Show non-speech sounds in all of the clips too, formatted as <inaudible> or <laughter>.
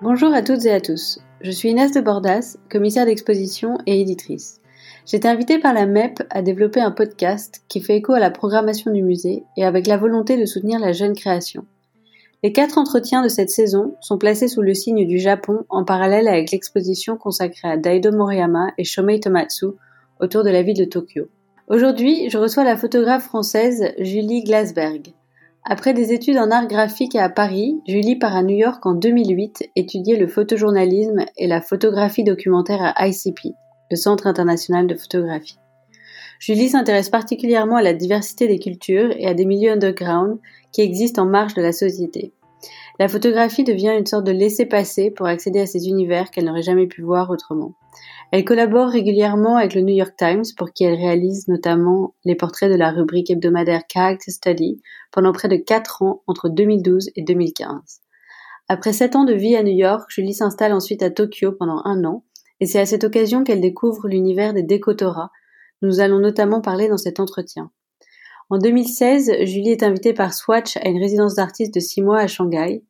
Bonjour à toutes et à tous. Je suis Inès de Bordas, commissaire d'exposition et éditrice. J'ai été invitée par la MEP à développer un podcast qui fait écho à la programmation du musée et avec la volonté de soutenir la jeune création. Les quatre entretiens de cette saison sont placés sous le signe du Japon en parallèle avec l'exposition consacrée à Daido Moriyama et Shomei Tomatsu autour de la ville de Tokyo. Aujourd'hui, je reçois la photographe française Julie Glasberg. Après des études en art graphique à Paris, Julie part à New York en 2008 étudier le photojournalisme et la photographie documentaire à ICP, le Centre international de photographie. Julie s'intéresse particulièrement à la diversité des cultures et à des milieux underground qui existent en marge de la société. La photographie devient une sorte de laisser-passer pour accéder à ces univers qu'elle n'aurait jamais pu voir autrement. Elle collabore régulièrement avec le New York Times pour qui elle réalise notamment les portraits de la rubrique hebdomadaire Character Study pendant près de 4 ans entre 2012 et 2015. Après 7 ans de vie à New York, Julie s'installe ensuite à Tokyo pendant un an et c'est à cette occasion qu'elle découvre l'univers des décotoras. Nous allons notamment parler dans cet entretien. En 2016, Julie est invitée par Swatch à une résidence d'artiste de 6 mois à Shanghai.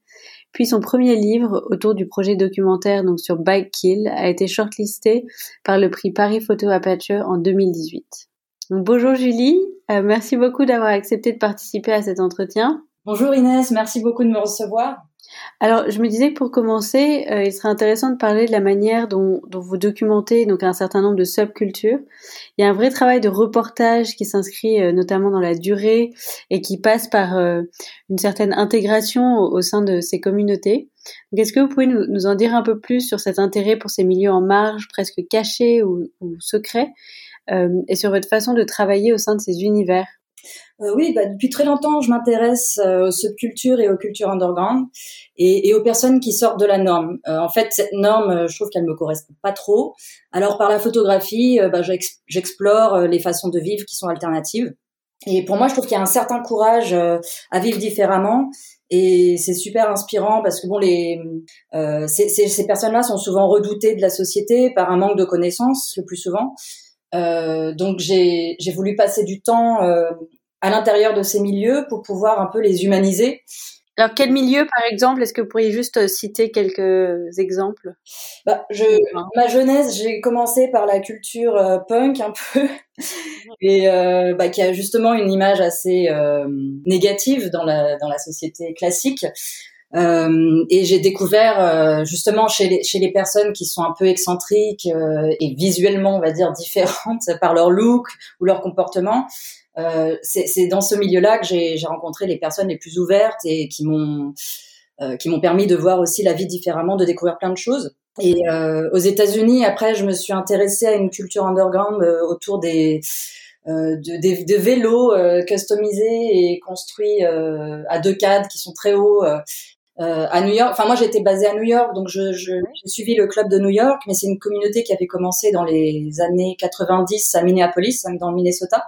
Puis son premier livre autour du projet documentaire donc sur Bike Kill a été shortlisté par le prix Paris Photo Aperture en 2018. bonjour Julie, euh, merci beaucoup d'avoir accepté de participer à cet entretien. Bonjour Inès, merci beaucoup de me recevoir. Alors, je me disais que pour commencer, euh, il serait intéressant de parler de la manière dont, vous documentez donc un certain nombre de subcultures. Il y a un vrai travail de reportage qui s'inscrit euh, notamment dans la durée et qui passe par euh, une certaine intégration au, sein de ces communautés. Est-ce que vous pouvez nous, en dire un peu plus sur cet intérêt pour ces milieux en marge, presque cachés ou, ou secrets, et sur votre façon de travailler au sein de ces univers? Euh, oui, bah, depuis très longtemps, je m'intéresse euh, aux subcultures et aux cultures underground et, et, aux personnes qui sortent de la norme. Euh, en fait, cette norme, je trouve qu'elle me correspond pas trop. Alors, par la photographie, bah, j'explore les façons de vivre qui sont alternatives. Et pour moi, je trouve qu'il y a un certain courage à vivre différemment. Et c'est super inspirant parce que bon, les ces, ces, ces personnes-là sont souvent redoutées de la société par un manque de connaissances le plus souvent. Euh, donc j'ai voulu passer du temps euh, à l'intérieur de ces milieux pour pouvoir un peu les humaniser. Alors, quel milieu, par exemple Est-ce que vous pourriez juste citer quelques exemples? Bah, je, Ma jeunesse, j'ai commencé par la culture euh, punk un peu, <laughs> et euh, bah, qui a justement une image assez euh, négative dans la, dans la société classique. Euh, et j'ai découvert euh, justement chez les, chez les personnes qui sont un peu excentriques euh, et visuellement, on va dire, <laughs> différentes par leur look ou leur comportement. Euh, c'est dans ce milieu-là que j'ai rencontré les personnes les plus ouvertes et qui m'ont qui m'ont permis de voir aussi la vie différemment, de découvrir plein de choses. Et aux États-Unis, après, je me suis intéressée à une culture underground autour des euh, de, de vélos euh, customisés et construits euh, à deux cadres qui sont très hauts euh, à New York. Enfin, moi, j'étais basée à New York, donc je, je, j'ai suivi le club de New York, mais c'est une communauté qui avait commencé dans les années 90 à Minneapolis, dans le Minnesota.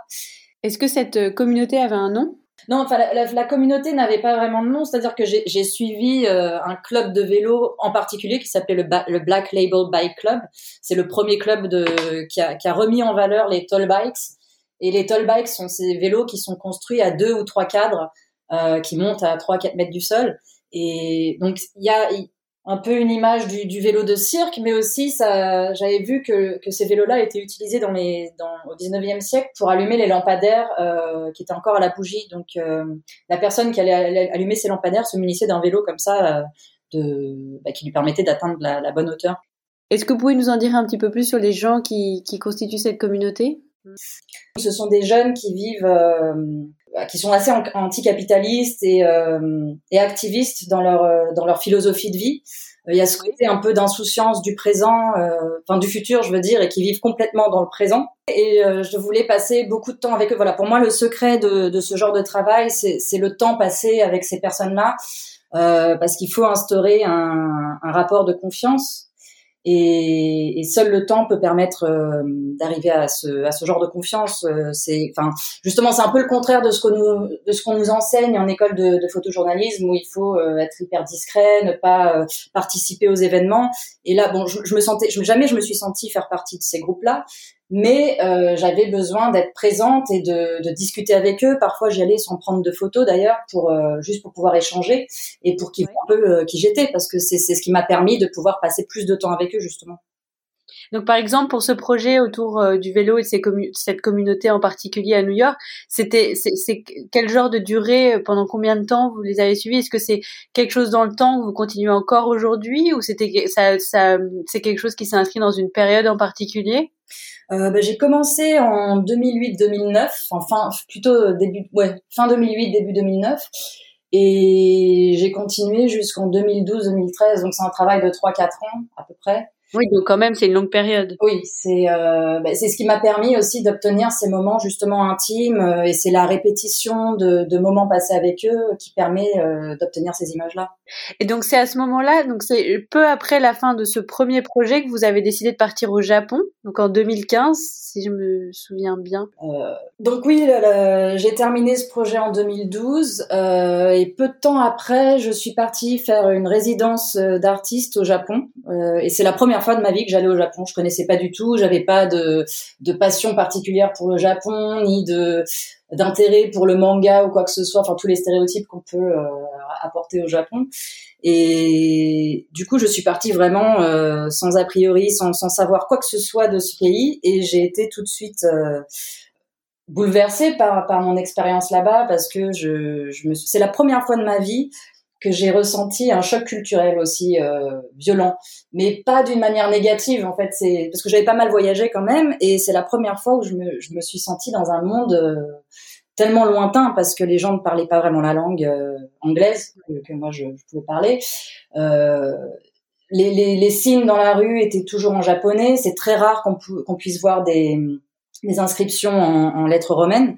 Est-ce que cette euh, communauté avait un nom? Non, enfin la, la, communauté n'avait pas vraiment de nom, c'est-à-dire que j'ai, j'ai suivi euh, un club de vélo en particulier qui s'appelait le, le, Black Label Bike Club. C'est le premier club de, qui, a, qui a remis en valeur les tall bikes. Et les tall bikes sont ces vélos qui sont construits à deux ou trois cadres euh, qui montent à 3-4 mètres du sol. Et donc il y a un peu une image du, du, vélo de cirque, mais aussi ça, j'avais vu que, que ces vélos-là étaient utilisés dans les, dans, au 19e siècle pour allumer les lampadaires euh, qui étaient encore à la bougie. Donc euh, la personne qui allait allumer ces lampadaires se munissait d'un vélo comme ça, euh, de, bah, qui lui permettait d'atteindre la, la, bonne hauteur. Est-ce que vous pouvez nous en dire un petit peu plus sur les gens qui, qui constituent cette communauté? Ce sont des jeunes qui vivent euh, qui sont assez anticapitalistes et, euh, et activistes dans leur euh, dans leur philosophie de vie. Euh, il y a ce côté un peu d'insouciance du présent, euh, enfin du futur, je veux dire, et qui vivent complètement dans le présent. Et je voulais passer beaucoup de temps avec eux. Voilà, pour moi, le secret de, de ce genre de travail, c'est le temps passé avec ces personnes-là, parce qu'il faut instaurer un, un rapport de confiance et, et, seul le temps peut permettre euh, d'arriver à ce, à ce genre de confiance. Euh, c'est, enfin, justement, c'est un peu le contraire de ce qu'on nous, de ce qu'on nous enseigne en école de, de photojournalisme où il faut euh, être hyper discret, ne pas participer aux événements. Et là, bon, je, je me sentais, je, jamais je me suis sentie faire partie de ces groupes-là. Mais euh, j'avais besoin d'être présente et de, de, discuter avec eux. Parfois, j'y allais sans prendre de photos d'ailleurs, pour euh, juste pour pouvoir échanger et pour qu'ils voient un peu euh, qui j'étais, parce que c'est ce qui m'a permis de pouvoir passer plus de temps avec eux justement. Donc, par exemple, pour ce projet autour euh, du vélo et de cette communauté en particulier à New York, c'était c'est quel genre de durée, euh, pendant combien de temps vous les avez suivis Est-ce que c'est quelque chose dans le temps que vous continuez encore aujourd'hui, ou c'était ça, ça c'est quelque chose qui s'est inscrit dans une période en particulier? Euh, bah, j'ai commencé en 2008-2009, enfin plutôt début, ouais, fin 2008, début 2009, et j'ai continué jusqu'en 2012-2013, donc c'est un travail de 3-4 ans à peu près. Oui, donc quand même, c'est une longue période. Oui, c'est euh, bah, c'est ce qui m'a permis aussi d'obtenir ces moments justement intimes euh, et c'est la répétition de, de, moments passés avec eux qui permet euh, d'obtenir ces images-là. Et donc c'est à ce moment-là, donc c'est peu après la fin de ce premier projet que vous avez décidé de partir au Japon, donc en 2015, si je me souviens bien. Donc oui, j'ai terminé ce projet en 2012 euh, et peu de temps après, je suis partie faire une résidence d'artiste au Japon et c'est la première fois de ma vie que j'allais au Japon. Je connaissais pas du tout, j'avais pas de, de passion particulière pour le Japon, ni de d'intérêt pour le manga ou quoi que ce soit, enfin tous les stéréotypes qu'on peut euh, apporter au Japon. Et du coup, je suis partie vraiment euh, sans a priori, sans, sans savoir quoi que ce soit de ce pays, et j'ai été tout de suite euh, bouleversée par, par mon expérience là-bas parce que je, je me, c'est la première fois de ma vie que j'ai ressenti un choc culturel aussi euh, violent, mais pas d'une manière négative en fait. C'est parce que j'avais pas mal voyagé quand même, et c'est la première fois où je me, je me suis sentie dans un monde euh, tellement lointain parce que les gens ne parlaient pas vraiment la langue euh, anglaise que, moi je, je, pouvais parler. Les, les, les, signes dans la rue étaient toujours en japonais. C'est très rare qu'on, qu'on puisse voir des, des inscriptions en, en lettres romaines.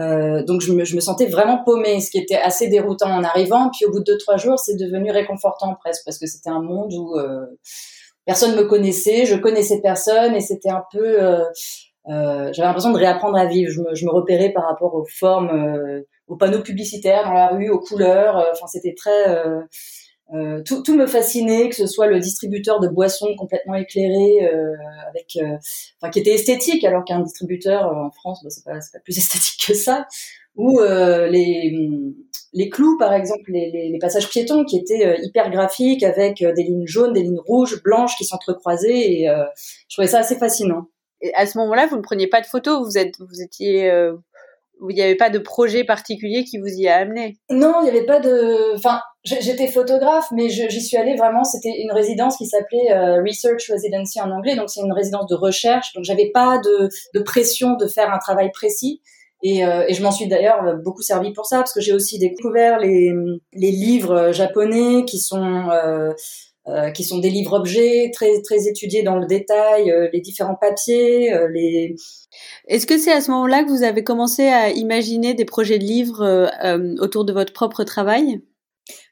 Euh, donc je me, je me, sentais vraiment paumée, ce qui était assez déroutant en arrivant. Puis au bout de deux trois jours, c'est devenu réconfortant presque parce que c'était un monde où euh, personne me connaissait, je connaissais personne et c'était un peu, euh, euh j'avais l'impression de réapprendre à vivre. Je me, je me repérais par rapport aux formes, euh, aux panneaux publicitaires dans la rue, aux couleurs. Enfin, c'était très euh, tout, tout, me fascinait, que ce soit le distributeur de boissons complètement éclairé, euh, avec, euh, enfin, qui était esthétique, alors qu'un distributeur en France, bah, c'est pas, pas plus <laughs> esthétique que ça, ou les, les clous, par exemple, les, les, les passages piétons qui étaient hyper graphiques, avec des lignes jaunes, des lignes rouges, blanches qui s'entrecroisaient, et je trouvais ça assez fascinant. Et à ce moment-là, vous ne preniez pas de photos, vous êtes, vous étiez il n'y avait pas de projet particulier qui vous y a amené? Non, il n'y avait pas de. Enfin, j'étais photographe, mais j'y suis allée vraiment. C'était une résidence qui s'appelait euh, Research Residency en anglais, donc c'est une résidence de recherche. Donc j'avais pas de, pression de faire un travail précis. Et, euh, je m'en suis d'ailleurs beaucoup servi pour ça, parce que j'ai aussi découvert les, livres japonais qui sont euh, euh, qui sont des livres objets très très étudiés dans le détail, euh, les différents papiers, euh, les. Est-ce que c'est à ce moment-là que vous avez commencé à imaginer des projets de livres autour de votre propre travail?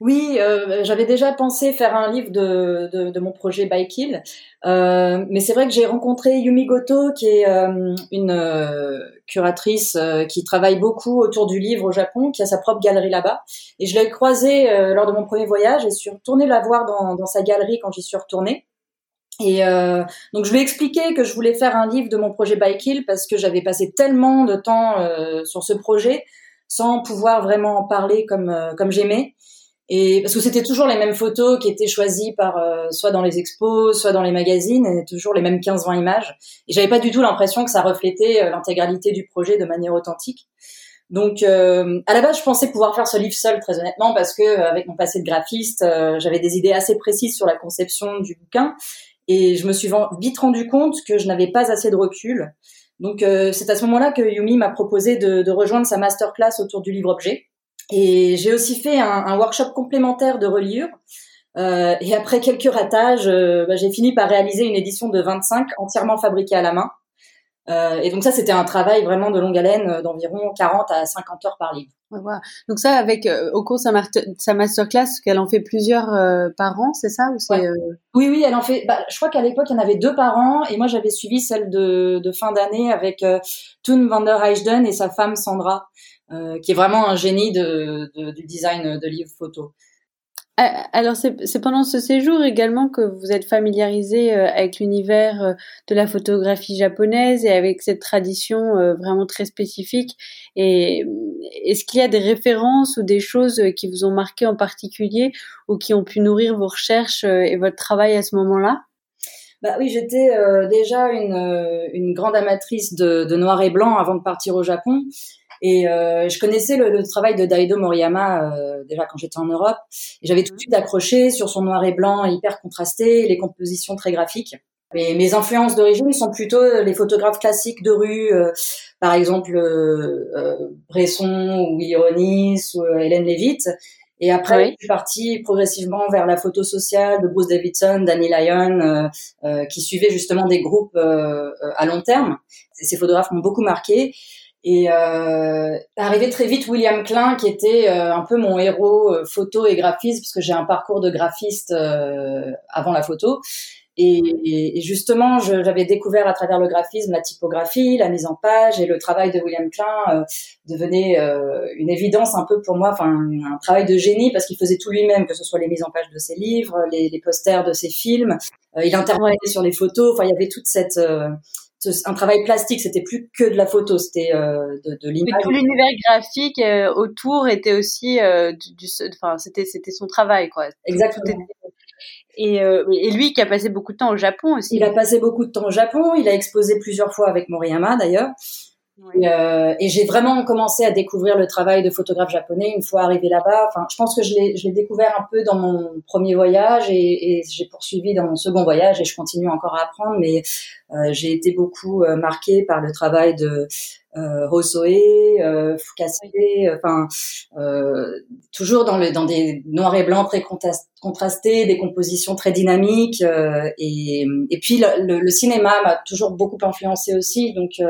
Oui, euh, j'avais déjà pensé faire un livre de, de, de mon projet Bike Hill, euh, mais c'est vrai que j'ai rencontré Yumi Goto, qui est euh, une euh, curatrice euh, qui travaille beaucoup autour du livre au Japon, qui a sa propre galerie là-bas, et je l'ai croisée lors de mon premier voyage et suis retournée la voir dans, dans sa galerie quand j'y suis retournée. Et donc je lui ai expliqué que je voulais faire un livre de mon projet Bike Hill parce que j'avais passé tellement de temps sur ce projet sans pouvoir vraiment en parler comme comme j'aimais. Et parce que c'était toujours les mêmes photos qui étaient choisies par euh, soit dans les expos, soit dans les magazines, et toujours les mêmes 15-20 images. Et j'avais pas du tout l'impression que ça reflétait euh, l'intégralité du projet de manière authentique. Donc euh, à la base, je pensais pouvoir faire ce livre seul, très honnêtement, parce que avec mon passé de graphiste, j'avais des idées assez précises sur la conception du bouquin, et je me suis vite rendu compte que je n'avais pas assez de recul. Donc c'est à ce moment-là que Yumi m'a proposé de, de rejoindre sa masterclass autour du livre objet. Et j'ai aussi fait un, un, workshop complémentaire de reliure. Euh, et après quelques ratages, euh, bah, j'ai fini par réaliser une édition de 25 entièrement fabriquée à la main. Euh, et donc ça, c'était un travail vraiment de longue haleine euh, d'environ 40 à 50 heures par livre. Donc ça, avec euh, au cours de sa, sa masterclass, qu'elle en fait plusieurs euh, par an, c'est ça ou c'est Oui, oui, elle en fait. Bah, je crois qu'à l'époque, il y en avait deux par an, et moi j'avais suivi celle de, de fin d'année avec Toon van der Heijden et sa femme Sandra. Euh, qui est vraiment un génie de, de, du design de livres photo. Alors c'est pendant ce séjour également que vous êtes familiarisé euh, avec l'univers euh, de la photographie japonaise et avec cette tradition euh, vraiment très spécifique. Et est-ce qu'il y a des références ou des choses qui vous ont marqué en particulier ou qui ont pu nourrir vos recherches et votre travail à ce moment-là? Bah oui, j'étais déjà une, une grande amatrice de, de noir et blanc avant de partir au Japon. Et euh, je connaissais le, le, travail de Daido Moriyama euh, déjà quand j'étais en Europe. J'avais tout de suite accroché sur son noir et blanc hyper contrasté, les compositions très graphiques. Et mes influences d'origine sont plutôt les photographes classiques de rue, euh, par exemple euh, Bresson ou Willy Ronis ou Hélène Levitt. Et après, je suis partie progressivement vers la photo sociale de Bruce Davidson, Danny Lyon, euh, qui suivaient justement des groupes à long terme. Ces photographes m'ont beaucoup marqué. Et euh, arrivé très vite William Klein, qui était euh, un peu mon héros euh, photo et graphiste, parce que j'ai un parcours de graphiste euh, avant la photo. Et, et justement, j'avais découvert à travers le graphisme la typographie, la mise en page, et le travail de William Klein devenait une évidence un peu pour moi, enfin un travail de génie, parce qu'il faisait tout lui-même, que ce soit les mises en page de ses livres, les, les posters de ses films. il intervenait sur les photos. Enfin, il y avait toute cette un travail plastique, c'était plus que de la photo, c'était euh, de, de l'image. Tout l'univers graphique euh, autour était aussi, euh, du, enfin c'était c'était son travail quoi. Exactement. Et, euh, et, lui qui a passé beaucoup de temps au Japon aussi. Il a passé beaucoup de temps au Japon, il a exposé plusieurs fois avec Moriyama d'ailleurs. Et, euh, et j'ai vraiment commencé à découvrir le travail de photographe japonais une fois arrivé là-bas. Enfin, je pense que je l'ai, je l'ai découvert un peu dans mon premier voyage et, et j'ai poursuivi dans mon second voyage et je continue encore à apprendre. Mais euh, j'ai été beaucoup euh, marquée par le travail de euh, Hosoe, euh, enfin euh, toujours dans, le, dans des noirs et blancs très contrastés, des compositions très dynamiques. Euh, et, et puis le, le cinéma m'a toujours beaucoup influencé aussi. Donc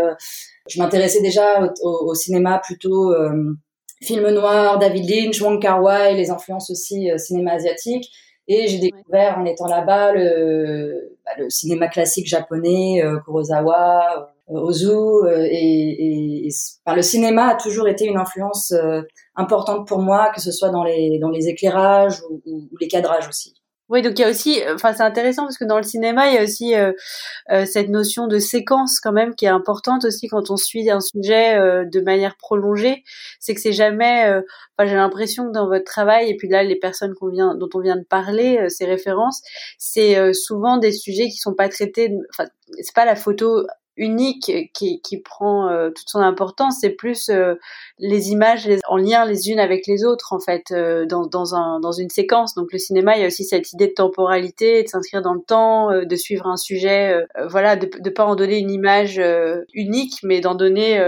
je m'intéressais déjà au, cinéma plutôt euh, film noir, David Lynch, Wong Kar Wai, les influences aussi euh, cinéma asiatique. Et j'ai découvert en étant là-bas le, bah, le, cinéma classique japonais, euh, Kurosawa, Ozu, et, et, le cinéma a toujours été une influence importante pour moi, que ce soit dans les, dans les éclairages ou, ou les cadrages aussi. Oui, donc il y a aussi, euh, enfin c'est intéressant parce que dans le cinéma il y a aussi euh, euh, cette notion de séquence quand même qui est importante aussi quand on suit un sujet de manière prolongée. C'est que c'est jamais, enfin j'ai l'impression que dans votre travail et puis là les personnes qu'on vient, dont on vient de parler, ces références, c'est souvent des sujets qui sont pas traités. Enfin c'est pas la photo unique qui, qui prend euh, toute son importance, c'est plus euh, les images en lien les unes avec les autres en fait euh, dans, dans, un, dans une séquence. Donc le cinéma, il y a aussi cette idée de temporalité, de s'inscrire dans le temps, de suivre un sujet, voilà, de ne pas en donner une image unique, mais d'en donner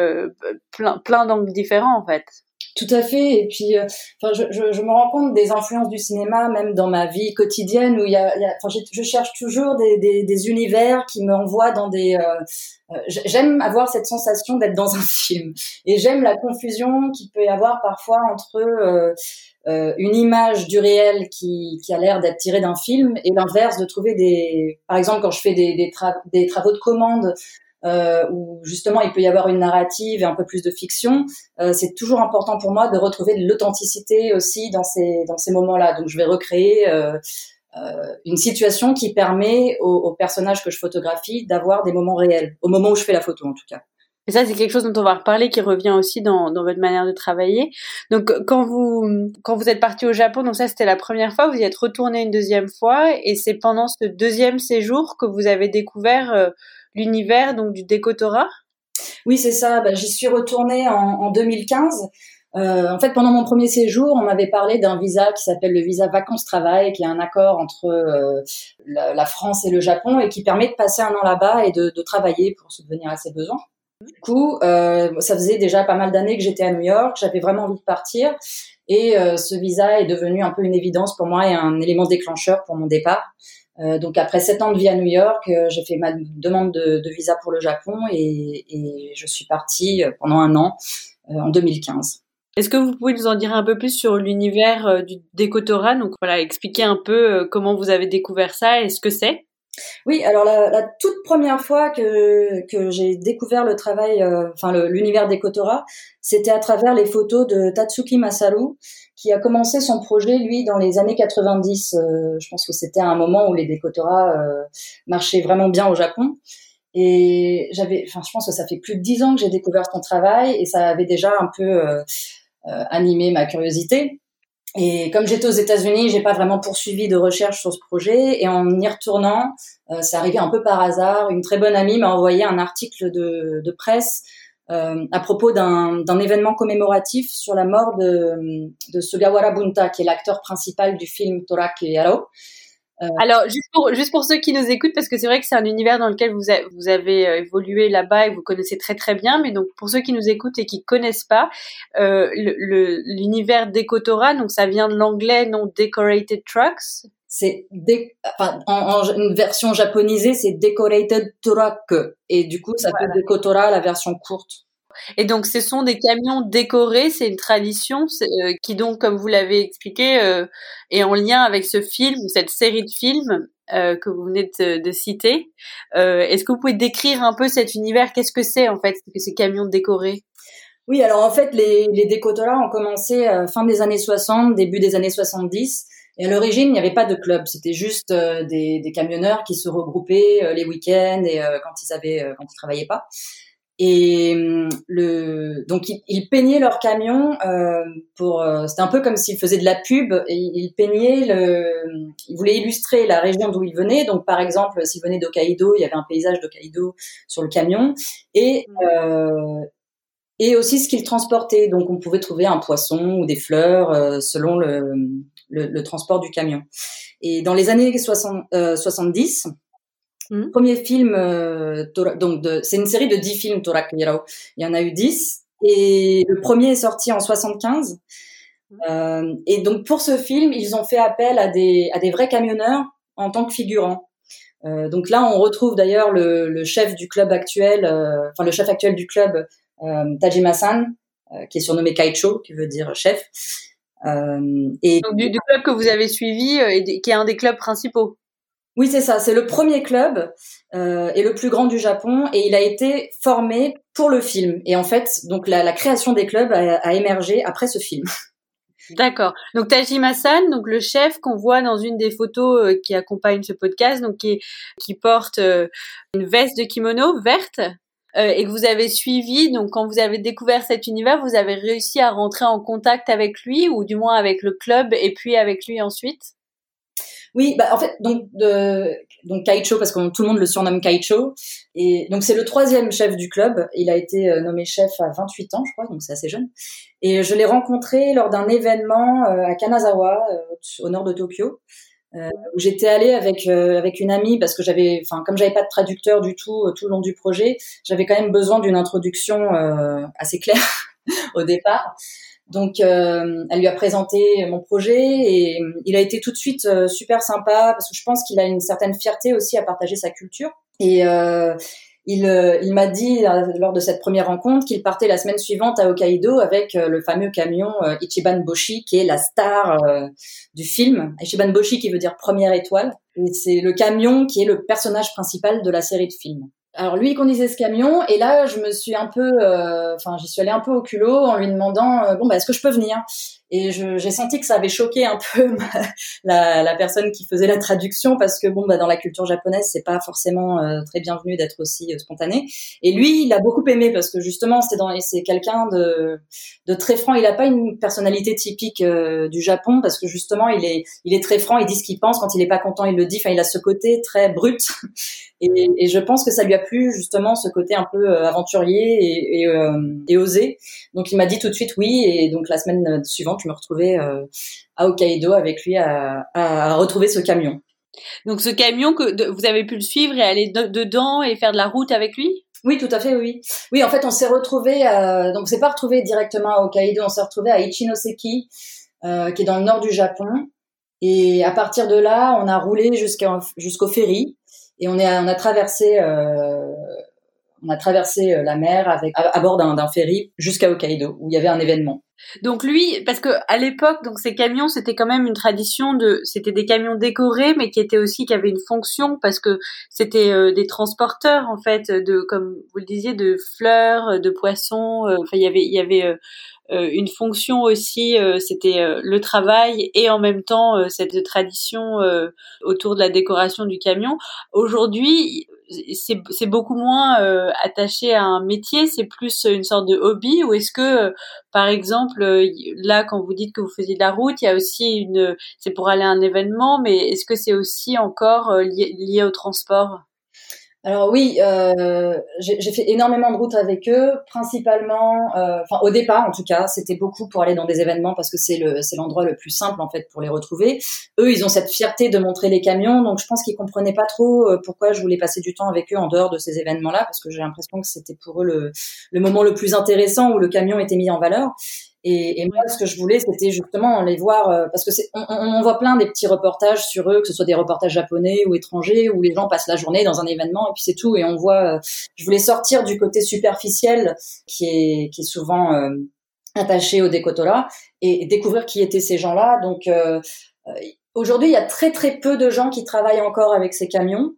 plein, plein d'angles différents en fait. Tout à fait. Et puis, euh, enfin, je, je, je, me rends compte des influences du cinéma, même dans ma vie quotidienne, où il y a, y a enfin, je, cherche toujours des, des, des, univers qui me envoient dans des. Euh, euh j'aime avoir cette sensation d'être dans un <laughs> film, et j'aime la confusion qu'il peut y avoir parfois entre euh, euh, une image du réel qui, qui a l'air d'être tirée d'un film et l'inverse de trouver des. Par exemple, quand je fais des, des travaux de commande euh, où justement il peut y avoir une narrative et un peu plus de fiction, euh, c'est toujours important pour moi de retrouver de l'authenticité aussi dans ces dans ces moments-là. Donc je vais recréer euh, euh une situation qui permet aux, aux, personnages que je photographie d'avoir des moments réels, au moment où je fais la photo en tout cas. Et ça, c'est quelque chose dont on va reparler, qui revient aussi dans, dans votre manière de travailler. Donc, quand vous quand vous êtes parti au Japon, donc ça c'était la première fois, vous y êtes retourné une deuxième fois, et c'est pendant ce deuxième séjour que vous avez découvert euh, l'univers donc du décotora Oui, c'est ça. Bah, J'y suis retournée en, en 2015. Euh, en fait, pendant mon premier séjour, on m'avait parlé d'un visa qui s'appelle le visa vacances-travail, qui est un accord entre euh, la, la, France et le Japon et qui permet de passer un an là-bas et de, de, travailler pour subvenir à ses besoins. Du coup, euh, ça faisait déjà pas mal d'années que j'étais à New York, j'avais vraiment envie de partir et euh, ce visa est devenu un peu une évidence pour moi et un élément déclencheur pour mon départ. Euh, donc après sept ans de vie à New York, euh, j'ai fait ma demande de, de, visa pour le Japon et, et, je suis partie euh, pendant un an en 2015. Est-ce que vous pouvez nous en dire un peu plus sur l'univers du décotora Donc voilà, expliquer un peu comment vous avez découvert ça et ce que c'est. Oui, alors la, toute première fois que, que j'ai découvert le travail, euh, enfin l'univers des Kotora, c'était à travers les photos de Tatsuki Masaru, qui a commencé son projet, lui, dans les années 90. Euh, je pense que c'était un moment où les décotora euh, marchaient vraiment bien au Japon. Et j'avais, enfin, je pense que ça fait plus de dix ans que j'ai découvert son travail et ça avait déjà un peu animé ma curiosité. Et comme j'étais aux États-Unis, j'ai pas vraiment poursuivi de recherche sur ce projet. Et en y retournant, euh, c'est arrivé un peu par hasard. Une très bonne amie m'a envoyé un article de, de presse euh, à propos d'un événement commémoratif sur la mort de, de Sugawara Bunta, qui est l'acteur principal du film Torak Yaro. Euh, Alors, juste pour, juste pour ceux qui nous écoutent, parce que c'est vrai que c'est un univers dans lequel vous, vous avez euh, évolué là-bas et vous connaissez très très bien, mais donc pour ceux qui nous écoutent et qui connaissent pas, euh, l'univers le, donc ça vient de l'anglais non Decorated Trucks. C'est enfin, en, une version japonisée, c'est Decorated Truck, et du coup ça fait Dekotora la version courte. Et donc, ce sont des camions décorés, c'est une tradition euh, qui donc, comme vous l'avez expliqué, euh, est en lien avec ce film, cette série de films euh, que vous venez de, citer. Est-ce que vous pouvez décrire un peu cet univers? Qu'est-ce que c'est en fait que ces camions décorés? Oui, alors en fait, les, les ont commencé fin des années 60, début des années 70. Et à l'origine, il n'y avait pas de club, c'était juste des, des, camionneurs qui se regroupaient les week-ends et quand ils avaient, quand ils travaillaient pas. Et hum, le, donc ils, peignaient leur camion euh, pour. Euh, c'était un peu comme s'ils faisaient de la pub. Et ils peignaient le. Ils voulaient illustrer la région d'où ils venaient. Donc par exemple, s'ils venaient d'Hokkaido, il y avait un paysage d'Hokkaido sur le camion. Et euh, et aussi ce qu'ils transportaient. Donc on pouvait trouver un poisson ou des fleurs euh, selon le, le, le, transport du camion. Et dans les années 60, 70 Hmm. Premier film, euh, donc c'est une série de 10 films Torak Il y en a eu 10 et le premier est sorti en 75. Hmm. Euh, et donc pour ce film, ils ont fait appel à des à des vrais camionneurs en tant que figurants. Euh, donc là, on retrouve d'ailleurs le, le, chef du club actuel, euh, enfin le chef actuel du club, euh, Tajima-san, euh, qui est surnommé Kaicho, qui veut dire chef. et donc du, du, club que vous avez suivi, et qui est un des clubs principaux. Oui, c'est ça. C'est le premier club euh, et le plus grand du Japon, et il a été formé pour le film. Et en fait, donc la, la création des clubs a, a, émergé après ce film. <laughs> D'accord. Donc Tajima-san, donc le chef qu'on voit dans une des photos euh, qui accompagne ce podcast, donc qui, qui porte euh, une veste de kimono verte. Euh, et que vous avez suivi, donc quand vous avez découvert cet univers, vous avez réussi à rentrer en contact avec lui, ou du moins avec le club, et puis avec lui ensuite? Oui, bah en fait, donc de, donc Kaicho parce que tout le monde le surnomme Kaicho et donc c'est le troisième chef du club. Il a été euh, nommé chef à 28 ans, je crois, donc c'est assez jeune. Et je l'ai rencontré lors d'un événement euh, à Kanazawa, euh, au nord de Tokyo. où j'étais allée avec avec une amie parce que j'avais, enfin comme j'avais pas de traducteur du tout tout le long du projet, j'avais quand même besoin d'une introduction assez claire <laughs> au départ. Donc, euh, elle lui a présenté mon projet et il a été tout de suite euh, super sympa parce que je pense qu'il a une certaine fierté aussi à partager sa culture. Et euh, il, il m'a dit lors de cette première rencontre qu'il partait la semaine suivante à Hokkaido avec le fameux camion Ichiban Boshi qui est la star du film. Ichiban Boshi qui veut dire première étoile. C'est le camion qui est le personnage principal de la série de films. Alors lui, il conduisait ce camion et là, je me suis un peu, euh, enfin, j'y suis allée un peu au culot en lui demandant, euh, bon, bah, est-ce que je peux venir? Et j'ai senti que ça avait choqué un peu <laughs> la, la, personne qui faisait la traduction parce que bon, bah, dans la culture japonaise, c'est pas forcément euh, très bienvenu d'être aussi spontané. Et lui, il a beaucoup aimé parce que justement, c'est dans, c'est quelqu'un de, de très franc. Il a pas une personnalité typique du Japon parce que justement, il est, il est très franc. Il dit ce qu'il pense. Quand il est pas content, il le dit. Enfin, il a ce côté très brut. <laughs> Et, et je pense que ça lui a plu justement ce côté un peu euh, aventurier et, et, euh, et osé. Donc il m'a dit tout de suite oui et donc la semaine suivante je me retrouvais euh, à Hokkaido avec lui à, à, retrouver ce camion. Donc ce camion que vous avez pu le suivre et aller dedans et faire de la route avec lui? Oui, tout à fait, oui. Oui, en fait, on s'est retrouvé, euh, donc on s'est pas retrouvé directement à Hokkaido, on s'est retrouvé à Ichinoseki, euh, qui est dans le nord du Japon. Et à partir de là, on a roulé jusqu'au ferry et on, est, on a traversé, euh, On a traversé la mer avec à, bord d'un ferry jusqu'à Hokkaido où il y avait un événement. Donc lui, parce que à l'époque, donc ces camions, c'était quand même une tradition de, c'était des camions décorés, mais qui étaient aussi qui avaient une fonction parce que c'était des transporteurs en fait de, comme vous le disiez, de fleurs, de poissons. enfin, il y avait, il y avait euh, une fonction aussi, euh, c'était euh, le travail et en même temps cette tradition autour de la décoration du camion. Aujourd'hui, c'est beaucoup moins attaché à un métier, c'est plus une sorte de hobby ou est-ce que par exemple là quand vous dites que vous faisiez de la route, il y a aussi une c'est pour aller à un événement mais est-ce que c'est aussi encore lié au transport? Alors oui, euh, j'ai fait énormément de routes avec eux, principalement, euh, enfin au départ en tout cas, c'était beaucoup pour aller dans des événements parce que c'est le c'est l'endroit le plus simple en fait pour les retrouver. Eux, ils ont cette fierté de montrer les camions, donc je pense qu'ils comprenaient pas trop euh, pourquoi je voulais passer du temps avec eux en dehors de ces événements-là, parce que j'ai l'impression que c'était pour eux le, le moment le plus intéressant où le camion était mis en valeur. Et, et, moi, ce que je voulais, c'était justement les voir, euh, parce que c'est, on, on, voit plein des petits reportages sur eux, que ce soit des reportages japonais ou étrangers, où les gens passent la journée dans un événement et puis c'est tout. Et on voit, euh, je voulais sortir du côté superficiel qui est, qui est souvent euh, attaché au décotola et, découvrir qui étaient ces gens-là. Donc aujourd'hui, il y a très très peu de gens qui travaillent encore avec ces camions.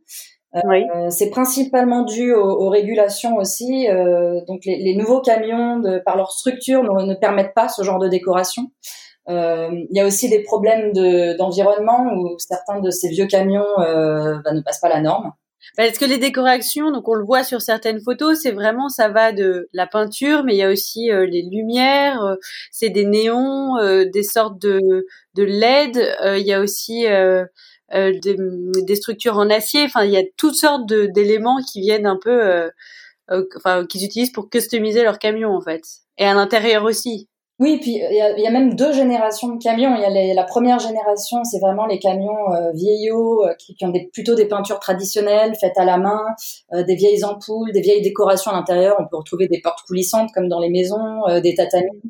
Euh, c'est principalement dû aux, régulations aussi. Euh, donc les, les, nouveaux camions, de, par leur structure, ne, ne, permettent pas ce genre de décoration. Euh, il y a aussi des problèmes d'environnement où certains de ces vieux camions euh, bah, ne passent pas la norme. Parce que les décorations, donc on le voit sur certaines photos, c'est vraiment ça va de la peinture, mais il y a aussi euh, les lumières, c'est des néons, des sortes de, de LED. il y a aussi euh, des, structures en acier. Enfin, il y a toutes sortes d'éléments qui viennent un peu, euh, euh, enfin, qu'ils utilisent pour customiser leur camion en fait. Et à l'intérieur aussi. Oui, puis il y a, même deux générations de camions. Il y a la première génération, c'est vraiment les camions euh, vieillots qui, qui, ont plutôt des peintures traditionnelles faites à la main, des vieilles ampoules, des vieilles décorations à l'intérieur. On peut retrouver des portes coulissantes comme dans les maisons, des tatamis.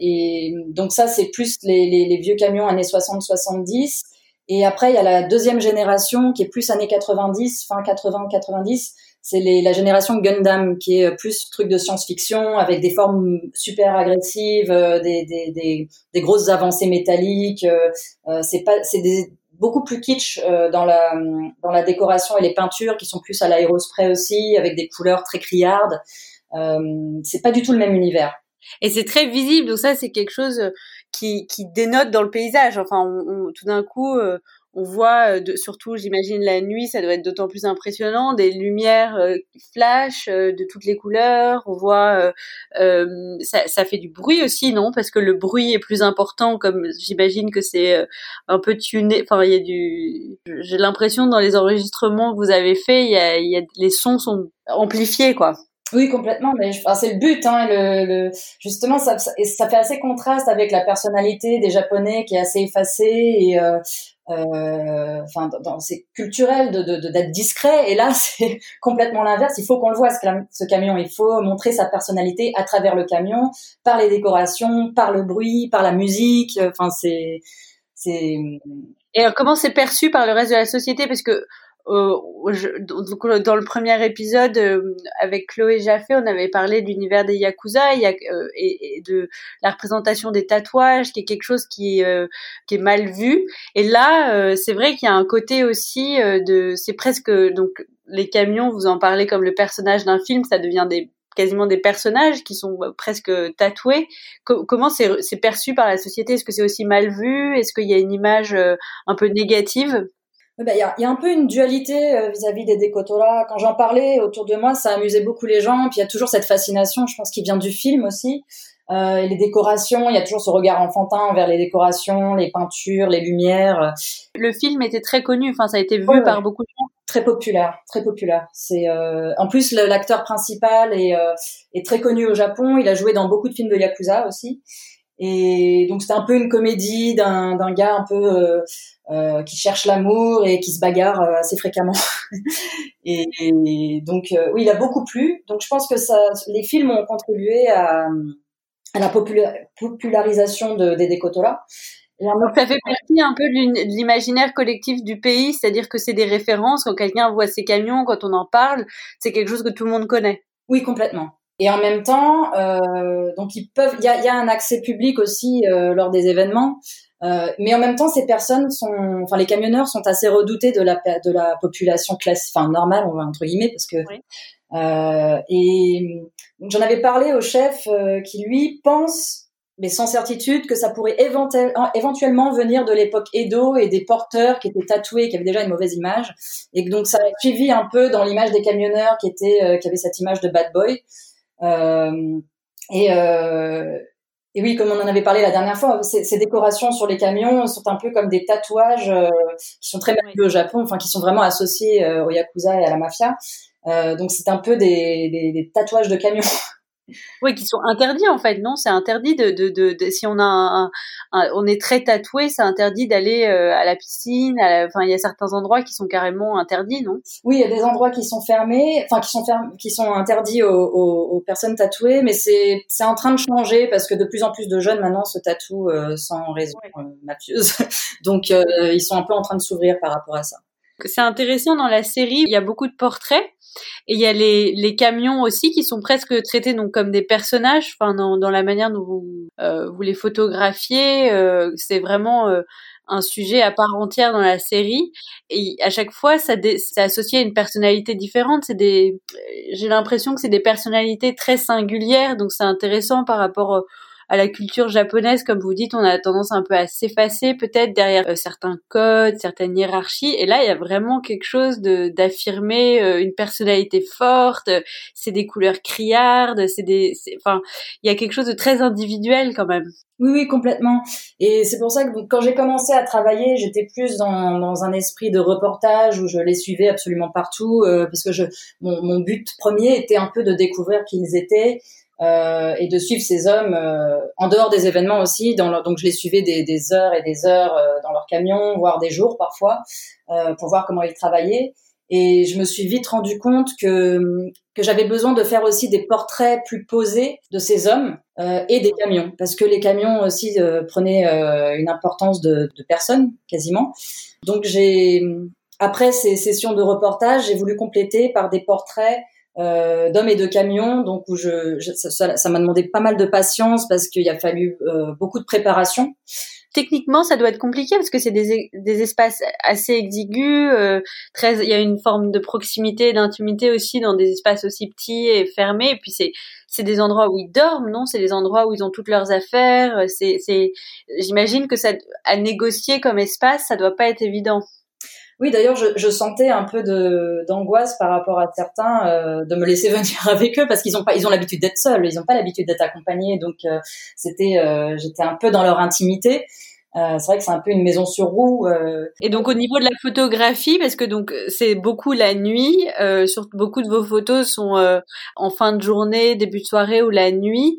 Et donc ça, c'est plus les, vieux camions années 60-70. Et après, il y a la deuxième génération qui est plus années 90, fin 80-90. C'est la génération Gundam qui est plus truc de science-fiction avec des formes super agressives, euh, des, des, des, des, grosses avancées métalliques. Euh, euh c'est beaucoup plus kitsch euh, dans la dans la décoration et les peintures qui sont plus à l'aérospray aussi avec des couleurs très criardes. Euh, c'est pas du tout le même univers. Et c'est très visible, donc ça c'est quelque chose qui, qui dénote dans le paysage. Enfin, on, tout d'un coup, euh, on voit, euh, de, surtout, j'imagine la nuit, ça doit être d'autant plus impressionnant, des lumières euh, flash de toutes les couleurs. On voit, ça, ça, fait du bruit aussi, non? Parce que le bruit est plus important, comme j'imagine que c'est un peu tuné. Enfin, il y a du. J'ai l'impression dans les enregistrements que vous avez faits, il y a, y a, les sons sont amplifiés, quoi. Oui, complètement. Mais c'est le but. Hein, justement, ça, fait assez contraste avec la personnalité des Japonais qui est assez effacée et euh, euh, enfin, c'est culturel d'être discret. Et là, <laughs> c'est complètement l'inverse. Il faut qu'on le voit ce, camion. Il faut montrer sa personnalité à travers le camion, par les décorations, par le bruit, par la musique. Enfin, c'est et alors, comment c'est perçu par le reste de la société? Parce que euh, donc, dans le premier épisode euh, avec Chloé Jaffé, on avait parlé de l'univers des yakuza et, euh, et, de la représentation des tatouages, qui est quelque chose qui, qui est mal vu. Et là, c'est vrai qu'il y a un côté aussi de, c'est presque donc les camions. Vous en parlez comme le personnage d'un film, ça devient des quasiment des personnages qui sont presque tatoués. comment c'est perçu par la société? Est-ce que c'est aussi mal vu? Est-ce qu'il y a une image un peu négative? Bah, il y, a, y, a, un peu une dualité euh, vis-à-vis des décotolas. Quand j'en parlais autour de moi, ça amusait beaucoup les gens. Puis il y a toujours cette fascination, je pense, qui vient du film aussi. Euh, les décorations, il y a toujours ce regard enfantin envers les décorations, les peintures, les lumières. Le film était très connu, enfin ça a été vu par beaucoup de gens. Très populaire, très populaire. C'est euh... en plus l'acteur principal est, euh, est très connu au Japon. Il a joué dans beaucoup de films de yakuza aussi. Et donc c'était un peu une comédie d'un gars un peu euh, euh, qui cherche l'amour et qui se bagarre euh, assez fréquemment. <laughs> et, donc oui, il a beaucoup plu. Donc je pense que ça, les films ont contribué à, à la popularisation de, des décotolas. Donc ça fait partie un peu de l'imaginaire collectif du pays, c'est-à-dire que c'est des références quand quelqu'un voit ses camions, quand on en parle, c'est quelque chose que tout le monde connaît. Oui, complètement. Et en même temps, euh, donc ils peuvent, il y a, y a, un accès public aussi euh, lors des événements, euh, mais en même temps, ces personnes sont, enfin les camionneurs sont assez redoutés de la de la population classe, enfin normale, on va entre guillemets, parce que euh, et j'en avais parlé au chef euh, qui lui pense mais sans certitude que ça pourrait éventuellement venir de l'époque Edo et des porteurs qui étaient tatoués, qui avaient déjà une mauvaise image, et que donc ça a suivi un peu dans l'image des camionneurs qui étaient, euh, qui avaient cette image de bad boy. Euh, et, euh, et oui, comme on en avait parlé la dernière fois, ces, décorations sur les camions sont un peu comme des tatouages euh, qui sont très mal au Japon, enfin qui sont vraiment associés au yakuza et à la mafia. donc c'est un peu des, des, des tatouages de camions. <laughs> Oui, qui sont interdits en fait, non? C'est interdit de, de, de, si on a un, on est très tatoué, c'est interdit d'aller euh, à la piscine. enfin, il y a certains endroits qui sont carrément interdits, non? Oui, il y a des endroits qui sont fermés, enfin qui sont fermés, qui sont interdits aux, aux, personnes tatouées, mais c'est c'est en train de changer parce que de plus en plus de jeunes maintenant se tatouent euh, sans raison euh, mafieuse. <laughs> Donc ils sont un peu en train de s'ouvrir par rapport à ça. C'est intéressant dans la série, il y a beaucoup de portraits et il y a les, camions aussi qui sont presque traités donc comme des personnages, enfin dans, la manière dont vous, euh, les photographiez, euh, c'est vraiment euh, un sujet à part entière dans la série. Et à chaque fois, ça c'est associé à une personnalité différente. C'est des, j'ai l'impression que c'est des personnalités très singulières, donc c'est intéressant par rapport à la culture japonaise, comme vous dites, on a tendance un peu à s'effacer peut-être derrière euh, certains codes, certaines hiérarchies. Et là, il y a vraiment quelque chose de d'affirmer euh, une personnalité forte. C'est des couleurs criardes, c'est des, enfin, il y a quelque chose de très individuel quand même. Oui, oui, complètement. Et c'est pour ça que quand j'ai commencé à travailler, j'étais plus dans, dans un esprit de reportage où je les suivais absolument partout, euh, parce que je, mon, mon but premier était un peu de découvrir qui ils étaient, euh, et de suivre ces hommes euh, en dehors des événements aussi. Dans donc je les suivais des, heures et des heures euh, dans leur camion, voire des jours parfois, pour voir comment ils travaillaient. Et je me suis vite rendu compte que que j'avais besoin de faire aussi des portraits plus posés de ces hommes et des camions, parce que les camions aussi prenaient une importance de, de personnes quasiment. Donc j'ai après ces sessions de reportage, j'ai voulu compléter par des portraits euh, d'hommes et de camions, donc où je, ça m'a demandé pas mal de patience parce qu'il a fallu euh, beaucoup de préparation. Techniquement, ça doit être compliqué parce que c'est des, des espaces assez exigus. Euh, très, il y a une forme de proximité, d'intimité aussi dans des espaces aussi petits et fermés. Et puis c'est c'est des endroits où ils dorment, non? C'est des endroits où ils ont toutes leurs affaires. C'est c'est j'imagine que ça à négocier comme espace, ça doit pas être évident. Oui, d'ailleurs, je, je, sentais un peu d'angoisse par rapport à certains euh, de me laisser <laughs> venir avec eux parce qu'ils ont pas, ils ont l'habitude d'être seuls, ils ont pas l'habitude d'être accompagnés, donc euh, c'était, euh, j'étais un peu dans leur intimité. Euh, c'est vrai que c'est un peu une maison sur roue. Euh. Et donc au niveau de la photographie, parce que donc c'est beaucoup la nuit, euh, sur beaucoup de vos photos sont euh, en fin de journée, début de soirée ou la nuit.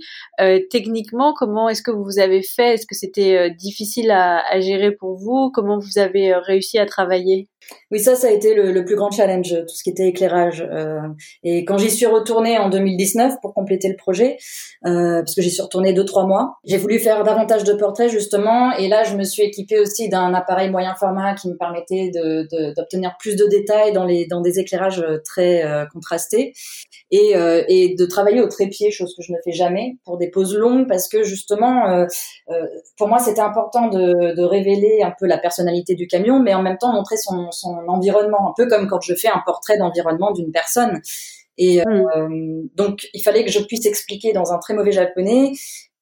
techniquement, comment est-ce que vous avez fait? Est-ce que c'était difficile à, à, gérer pour vous? Comment vous avez réussi à travailler? Oui, ça, ça a été le, plus grand challenge, tout ce qui était éclairage. Euh, et quand j'y suis retournée en 2019 pour compléter le projet, euh, parce que j'y suis retournée deux trois mois, j'ai voulu faire davantage de portraits justement. Et là, je me suis équipée aussi d'un appareil moyen format qui me permettait d'obtenir plus de détails dans les dans des éclairages très euh, contrastés et, euh, et de travailler au trépied, chose que je ne fais jamais pour des poses longues, parce que justement, pour moi, c'était important de révéler un peu la personnalité du camion, mais en même temps montrer son son environnement, un peu comme quand je fais un portrait d'environnement d'une personne. Et mm. euh, donc, il fallait que je puisse expliquer dans un très mauvais japonais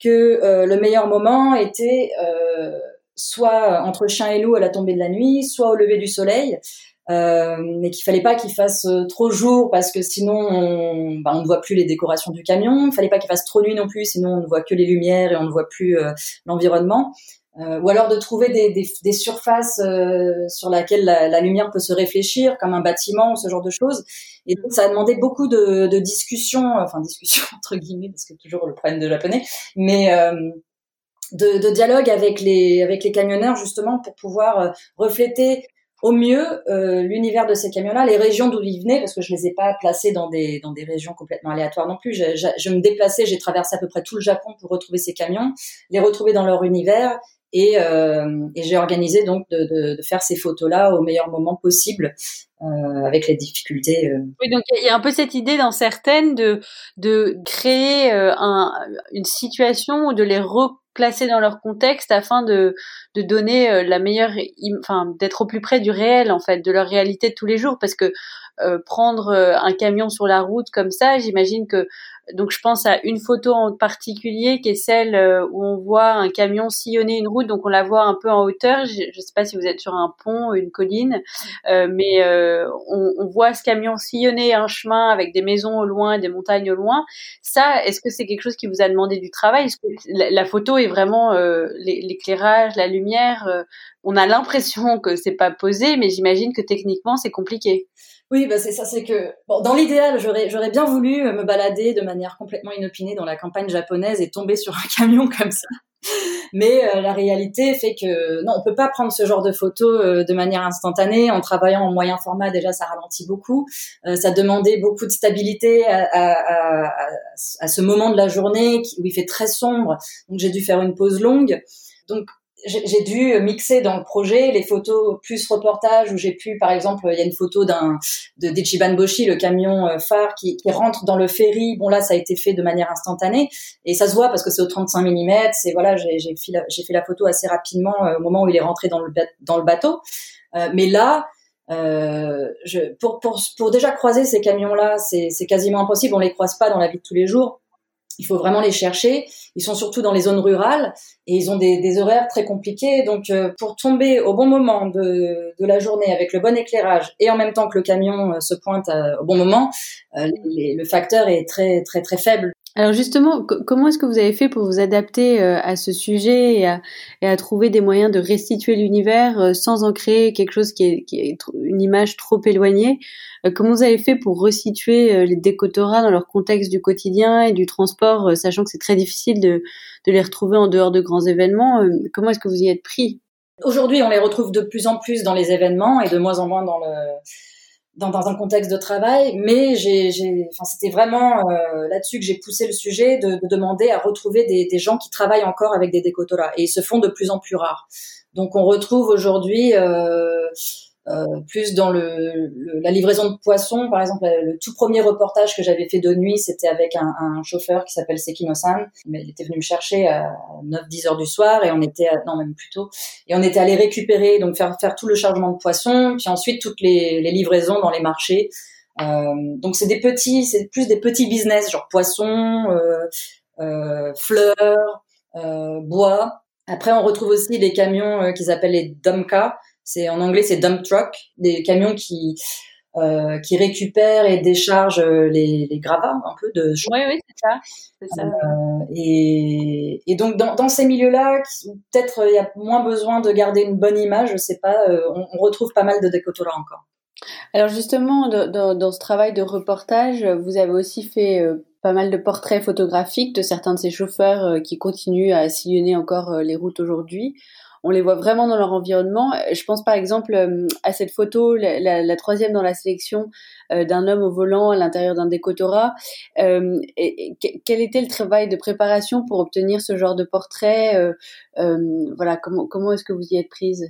que euh, le meilleur moment était euh, soit entre chien et loup à la tombée de la nuit, soit au lever du soleil, euh, mais qu'il fallait pas qu'il fasse trop jour parce que sinon on, bah, on ne voit plus les décorations du camion. Il fallait pas qu'il fasse trop nuit non plus, sinon on ne voit que les lumières et on ne voit plus l'environnement. Euh, ou alors de trouver des, des, des surfaces euh, sur lesquelles la, la, lumière peut se réfléchir, comme un bâtiment ou ce genre de choses. Et donc ça a demandé beaucoup de, de discussions, enfin discussions <laughs> entre guillemets, parce que toujours le problème de japonais, mais euh, de, de, dialogue avec les avec les camionneurs justement pour pouvoir refléter au mieux l'univers de ces camions-là, les régions d'où ils venaient, parce que je les ai pas placés dans des dans des régions complètement aléatoires non plus. Je, je, je me déplaçais, j'ai traversé à peu près tout le Japon pour retrouver ces camions, les retrouver dans leur univers Et, et j'ai organisé donc de, de, de, faire ces photos-là au meilleur moment possible euh, avec les difficultés. Euh. Oui, donc il y a un peu cette idée dans certaines de de créer euh, un, une situation ou de les replacer dans leur contexte afin de de donner la meilleure, enfin d'être au plus près du réel en fait, de leur réalité de tous les jours, parce que prendre un camion sur la route comme ça, j'imagine que donc je pense à une photo en particulier qui est celle euh, où on voit un camion sillonner une route, donc on la voit un peu en hauteur. Je ne sais pas si vous êtes sur un pont, une colline, euh, mais euh, on, voit ce camion sillonner un chemin avec des maisons au loin, des montagnes au loin. Ça, est-ce que c'est quelque chose qui vous a demandé du travail? La, photo est vraiment l'éclairage, la lumière? On a l'impression que c'est pas posé, mais j'imagine que techniquement c'est compliqué. Oui, bah c'est ça, c'est que bon, dans l'idéal, j'aurais j'aurais bien voulu euh, me balader de manière complètement inopinée dans la campagne japonaise et tomber sur un <laughs> camion comme ça. Mais euh, la réalité fait que non, on peut pas prendre ce genre de photos euh, de manière instantanée. En travaillant en moyen format, déjà, ça ralentit beaucoup. ça demandait beaucoup de stabilité à, à, à, à, ce moment de la journée où il fait très sombre. Donc j'ai dû faire une pause longue. Donc j'ai dû mixer dans le projet les photos plus reportage où j'ai pu, par exemple, il y a une photo d'un de d'Ichiban Boshi, le camion euh, phare qui, qui, rentre dans le ferry. Bon là, ça a été fait de manière instantanée et ça se voit parce que c'est au 35 mm. C'est voilà, j'ai fait, la, fait la photo assez rapidement euh, au moment où il est rentré dans le dans le bateau. Euh, mais là, euh, je, pour, pour, pour déjà croiser ces camions-là, c'est quasiment impossible. On les croise pas dans la vie de tous les jours il faut vraiment les chercher. Ils sont surtout dans les zones rurales et ils ont des, horaires très compliqués. Donc, euh, pour tomber au bon moment de, de, la journée avec le bon éclairage et en même temps que le camion euh, se pointe euh, au bon moment, le facteur est très très très faible. Alors justement, comment est-ce que vous avez fait pour vous adapter euh, à ce sujet et à, trouver des moyens de restituer l'univers euh, sans en créer quelque chose qui est, une image trop éloignée? Euh, Comment vous avez fait pour resituer les décotoras dans leur contexte du quotidien et du transport, sachant que c'est très difficile de, de, les retrouver en dehors de grands événements Comment est-ce que vous y êtes pris? Aujourd'hui, on les retrouve de plus en plus dans les événements et de moins en moins dans le dans, dans, un contexte de travail, mais j'ai, enfin, c'était vraiment euh, là-dessus que j'ai poussé le sujet de, de demander à retrouver des, des, gens qui travaillent encore avec des décotoras, et ils se font de plus en plus rares. Donc on retrouve aujourd'hui euh, euh, plus dans le, la livraison de poissons. Par exemple, le tout premier reportage que j'avais fait de nuit, c'était avec un, un, chauffeur qui s'appelle Sekino-san. Mais il était venu me chercher à 9-10 heures du soir et on était, non même plus tôt, et on était allé récupérer, donc faire, faire tout le chargement de poissons, puis ensuite toutes les, les livraisons dans les marchés. Euh, donc c'est des petits, c'est plus des petits business, genre poissons, euh, euh fleurs, euh, bois. Après, on retrouve aussi les camions qu'ils appellent les dumka, c'est en anglais, c'est dump truck, des camions qui euh, qui récupèrent et déchargent euh, les, les gravats un peu de. Oui, oui, c'est ça. ça. Euh, et, et, donc dans, dans ces milieux-là, peut-être il y a moins besoin de garder une bonne image, je sais pas. Euh, on, on, retrouve pas mal de décotora encore. Alors justement, dans, dans ce travail de reportage, vous avez aussi fait pas mal de portraits photographiques de certains de ces chauffeurs qui continuent à sillonner encore les routes aujourd'hui on les voit vraiment dans leur environnement. Je pense par exemple euh, à cette photo, la, troisième dans la sélection, euh, d'un homme au volant à l'intérieur d'un décotorat. Euh, quel était le travail de préparation pour obtenir ce genre de portrait Voilà, comment, comment est-ce que vous y êtes prise?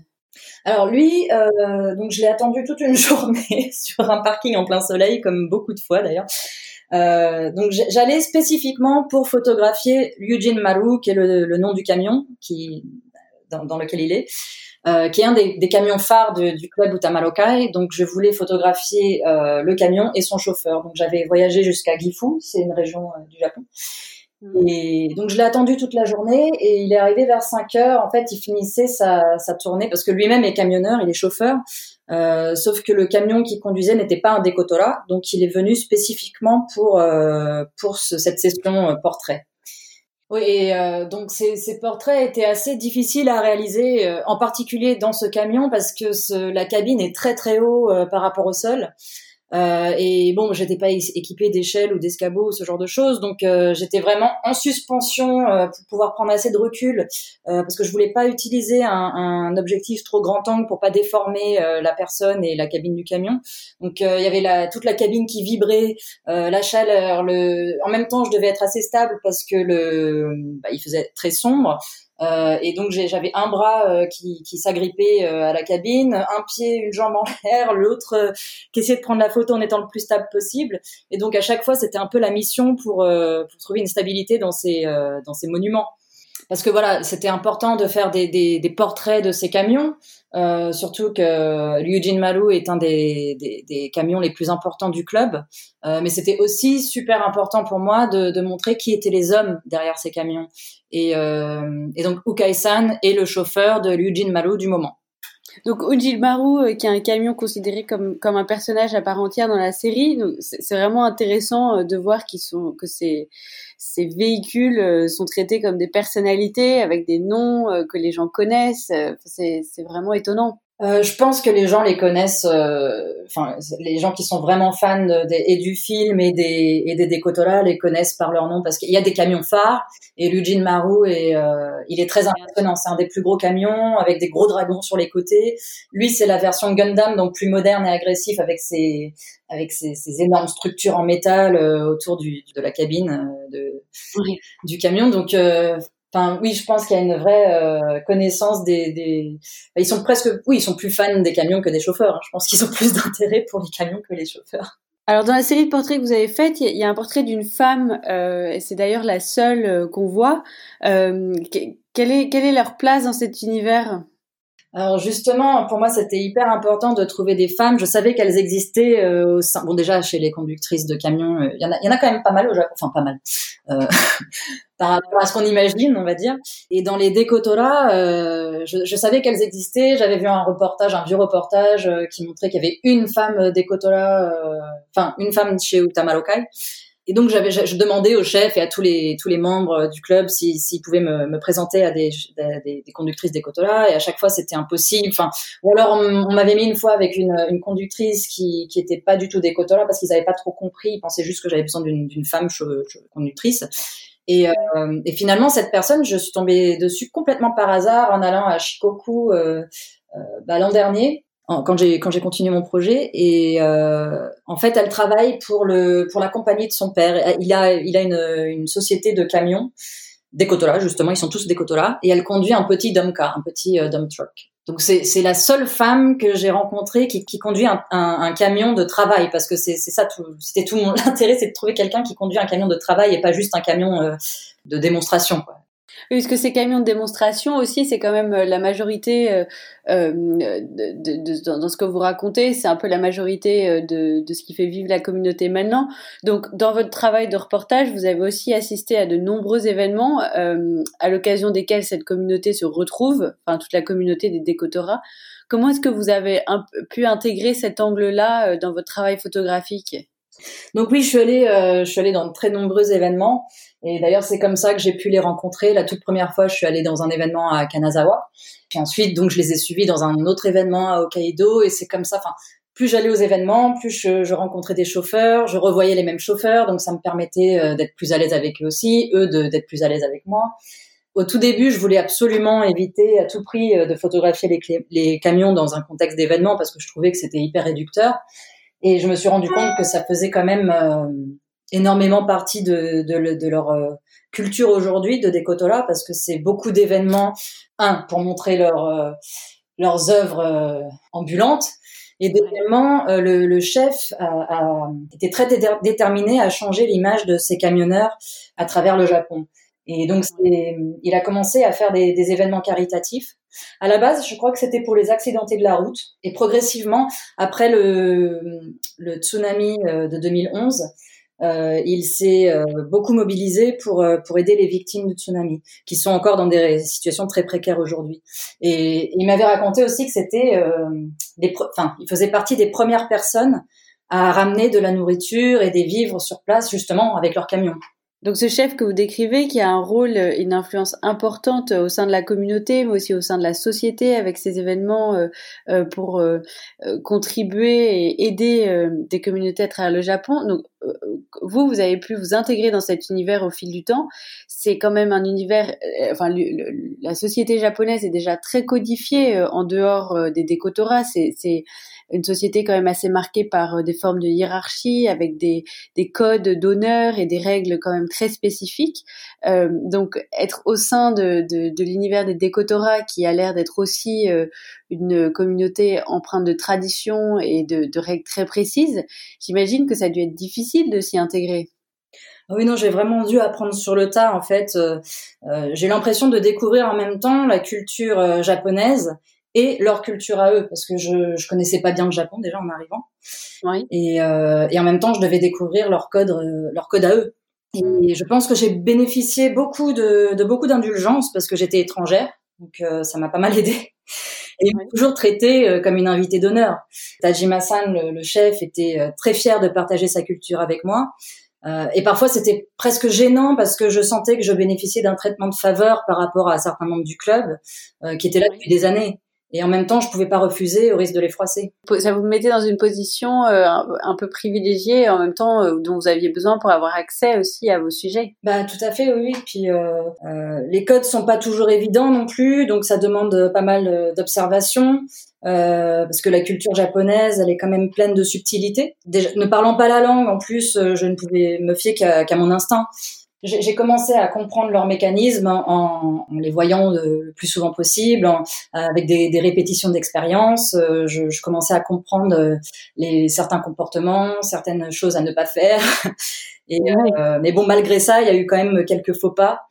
Alors lui, donc je l'ai attendu toute une <laughs> journée sur un parking en plein soleil, comme beaucoup de fois d'ailleurs. donc j'allais spécifiquement pour photographier Eugene Maru, qui est le, le, nom du camion, qui dans, lequel il est, euh, qui est un des, des camions phares de, du club Utamarokai. Donc, je voulais photographier euh, le camion et son chauffeur. Donc, j'avais voyagé jusqu'à Gifu, c'est une région euh, du Japon. Mmh. Et donc, je l'ai attendu toute la journée et il est arrivé vers 5 heures. En fait, il finissait sa, sa tournée parce que lui-même est camionneur, il est chauffeur. Euh, sauf que le camion qu'il conduisait n'était pas un décotora, donc il est venu spécifiquement pour euh, pour ce, cette session portrait. Oui, et euh, donc ces, portraits étaient assez difficiles à réaliser, euh, en particulier dans ce camion parce que la cabine est très très haut euh, par rapport au sol. Euh, et bon, j'étais pas équipée d'échelles ou d'escabeaux, ce genre de choses, donc euh, j'étais vraiment en suspension euh, pour pouvoir prendre assez de recul, euh, parce que je voulais pas utiliser un, un, objectif trop grand angle pour pas déformer la personne et la cabine du camion. Donc il y avait la, toute la cabine qui vibrait, la chaleur, le. En même temps, je devais être assez stable parce que le, bah, il faisait très sombre. Euh, et donc j'avais un bras euh, qui, s'agrippait euh, à la cabine, un pied, une jambe en l'air, l'autre qui essayait de prendre la photo en étant le plus stable possible. Et donc à chaque fois, c'était un peu la mission pour, pour trouver une stabilité dans ces, dans ces monuments parce que voilà, c'était important de faire des, des, portraits de ces camions, euh, surtout que Eugene Malou est un des, des, camions les plus importants du club. Euh, mais c'était aussi super important pour moi de, de, montrer qui étaient les hommes derrière ces camions. Et, euh, donc Ukai-san est le chauffeur de Eugene Malou du moment. Donc Ujil Maru, euh, qui est un camion considéré comme, comme un personnage à part entière dans la série, c'est vraiment intéressant de voir sont que ces, ces véhicules euh, sont traités comme des personnalités avec des noms que les gens connaissent. C'est vraiment étonnant. Euh, je pense que les gens les connaissent, euh, enfin les gens qui sont vraiment fans de, et du film et des et des Decotola les connaissent par leur nom parce qu'il y a des camions phares et Eugene Maru est euh, il est très impressionnant, c'est un des plus gros camions avec des gros dragons sur les côtés. Lui c'est la version Gundam donc plus moderne et agressif avec ses avec ses, énormes structures en métal autour du, de la cabine de, du camion. Donc Oui, je pense qu'il y a une vraie euh, connaissance des, des, Ils sont presque, oui, ils sont plus fans des camions que des chauffeurs. Hein. Je pense qu'ils ont plus <laughs> d'intérêt pour les camions que les chauffeurs. Alors dans la série de portraits que vous avez faite, il y, a un portrait d'une femme, euh, et c'est d'ailleurs la seule euh, qu'on voit. Quelle est leur place dans cet univers? Alors justement, pour moi, c'était hyper important de trouver des femmes. Je savais qu'elles existaient euh, au sein. Bon, déjà chez les conductrices de camions, euh, il y en a, y en a quand même pas mal au Japon. Enfin, pas mal euh, <laughs> par rapport à ce qu'on imagine, on va dire. Et dans les Dekotora, euh, je, je, savais qu'elles existaient. J'avais vu un reportage, un vieux reportage qui montrait qu'il y avait une femme Dekotora, enfin une femme chez Utamarokai. Et donc j'avais, je demandais au chef et à tous les tous les membres du club s'ils pouvaient me, me, présenter à des, des, des conductrices des et à chaque fois c'était impossible. Enfin, ou alors on, m'avait mis une fois avec une, une conductrice qui qui était pas du tout des parce qu'ils n'avaient pas trop compris. Ils pensaient juste que j'avais besoin d'une femme conductrice. Et, euh, et, finalement, cette personne, je suis tombée dessus complètement par hasard en allant à Shikoku euh, euh, bah, l'an dernier quand j'ai quand j'ai continué mon projet et euh, en fait elle travaille pour le pour la compagnie de son père il a il a une, une société de camions des Cotola justement ils sont tous des Cotola et elle conduit un petit dump car un petit euh, dump truck donc c'est c'est la seule femme que j'ai rencontrée qui qui conduit un, un, camion de travail parce que c'est c'est ça tout c'était tout mon <laughs> intérêt c'est de trouver quelqu'un qui conduit un camion de travail et pas juste un camion euh, de démonstration quoi. Parce que ces camions de démonstration aussi, c'est quand même euh, la majorité euh, euh, de, de, dans ce que vous racontez, c'est un peu la majorité de, de, ce qui fait vivre la communauté maintenant. Donc, dans votre travail de reportage, vous avez aussi assisté à de nombreux événements à l'occasion desquels cette communauté se retrouve, enfin toute la communauté des décotoras. Comment est-ce que vous avez pu intégrer cet angle-là dans votre travail photographique? Donc oui, je suis allée, euh, je suis allée dans de très nombreux événements. Et d'ailleurs, c'est comme ça que j'ai pu les rencontrer. La toute première fois, je suis allée dans un événement à Kanazawa. Puis ensuite, donc, je les ai suivis dans un autre événement à Hokkaido. Et c'est comme ça. Enfin, plus j'allais aux événements, plus je, rencontrais des chauffeurs, je revoyais les mêmes chauffeurs, donc ça me permettait euh, d'être plus à l'aise avec eux aussi, eux d'être plus à l'aise avec moi. Au tout début, je voulais absolument éviter à tout prix euh, de photographier les camions dans un contexte d'événement parce que je trouvais que c'était hyper réducteur. Et je me suis rendu compte que ça faisait quand même euh, énormément partie de, de, de leur euh, culture aujourd'hui de Decotola parce que c'est beaucoup d'événements, un, pour montrer leur, euh, leurs œuvres ambulantes, et deuxièmement, le, le, chef a, a, été très déterminé à changer l'image de ces camionneurs à travers le Japon. Et donc, il a commencé à faire des, des, événements caritatifs. À la base, je crois que c'était pour les accidentés de la route. Et progressivement, après le, tsunami euh, de 2011, euh, il s'est euh, beaucoup mobilisé pour pour aider les victimes du tsunami, qui sont encore dans des situations très précaires aujourd'hui. Et, il m'avait raconté aussi que c'était, enfin, il faisait partie des premières personnes à ramener de la nourriture et des vivres sur place justement avec leurs camions. Donc ce chef que vous décrivez, qui a un rôle, euh, une influence importante euh, au sein de la communauté, mais aussi au sein de la société, avec ces événements euh, pour contribuer et aider des communautés à travers le Japon. Donc vous, vous avez pu vous intégrer dans cet univers au fil du temps. C'est quand même un univers, enfin la société japonaise est déjà très codifiée en dehors des décotoras. C'est une société quand même assez marquée par des formes de hiérarchie, avec des, des codes d'honneur et des règles quand même très spécifiques. donc être au sein de, l'univers des Dekotora, qui a l'air d'être aussi une communauté empreinte de tradition et de, règles très précises, j'imagine que ça a dû être difficile de s'y intégrer. Ah oui, non, j'ai vraiment dû apprendre sur le tas. En fait, euh, euh, j'ai l'impression de découvrir en même temps la culture euh, japonaise et leur culture à eux, parce que je je connaissais pas bien le Japon déjà en arrivant. Oui. Et, et en même temps, je devais découvrir leur code leur code à eux. Et je pense que j'ai bénéficié beaucoup de, de beaucoup d'indulgence parce que j'étais étrangère, donc ça m'a pas mal aidé. Et ouais. toujours traité comme une invitée d'honneur. Tajima-san, le, le, chef, était très fier de partager sa culture avec moi. Euh, et parfois, c'était presque gênant parce que je sentais que je bénéficiais d'un traitement de faveur par rapport à certains membres du club euh, qui étaient là depuis des années. Et en même temps, je pouvais pas refuser au risque de les froisser. Ça vous mettait dans une position euh, un peu privilégiée, en même temps euh, dont vous aviez besoin pour avoir accès aussi à vos sujets. Bah tout à fait, oui. Puis euh, euh, les codes sont pas toujours évidents non plus, donc ça demande pas mal d'observation. Euh, parce que la culture japonaise, elle est quand même pleine de subtilités. Déjà, ne parlant pas la langue, en plus, je ne pouvais me fier qu'à mon instinct j'ai commencé à comprendre leurs mécanismes en, en, les voyant le plus souvent possible, en, avec des, des répétitions d'expérience. Euh, je, je, commençais à comprendre euh, les, certains comportements, certaines choses à ne pas faire. <laughs> Et, euh, mais bon, malgré ça, il y a eu quand même quelques faux pas.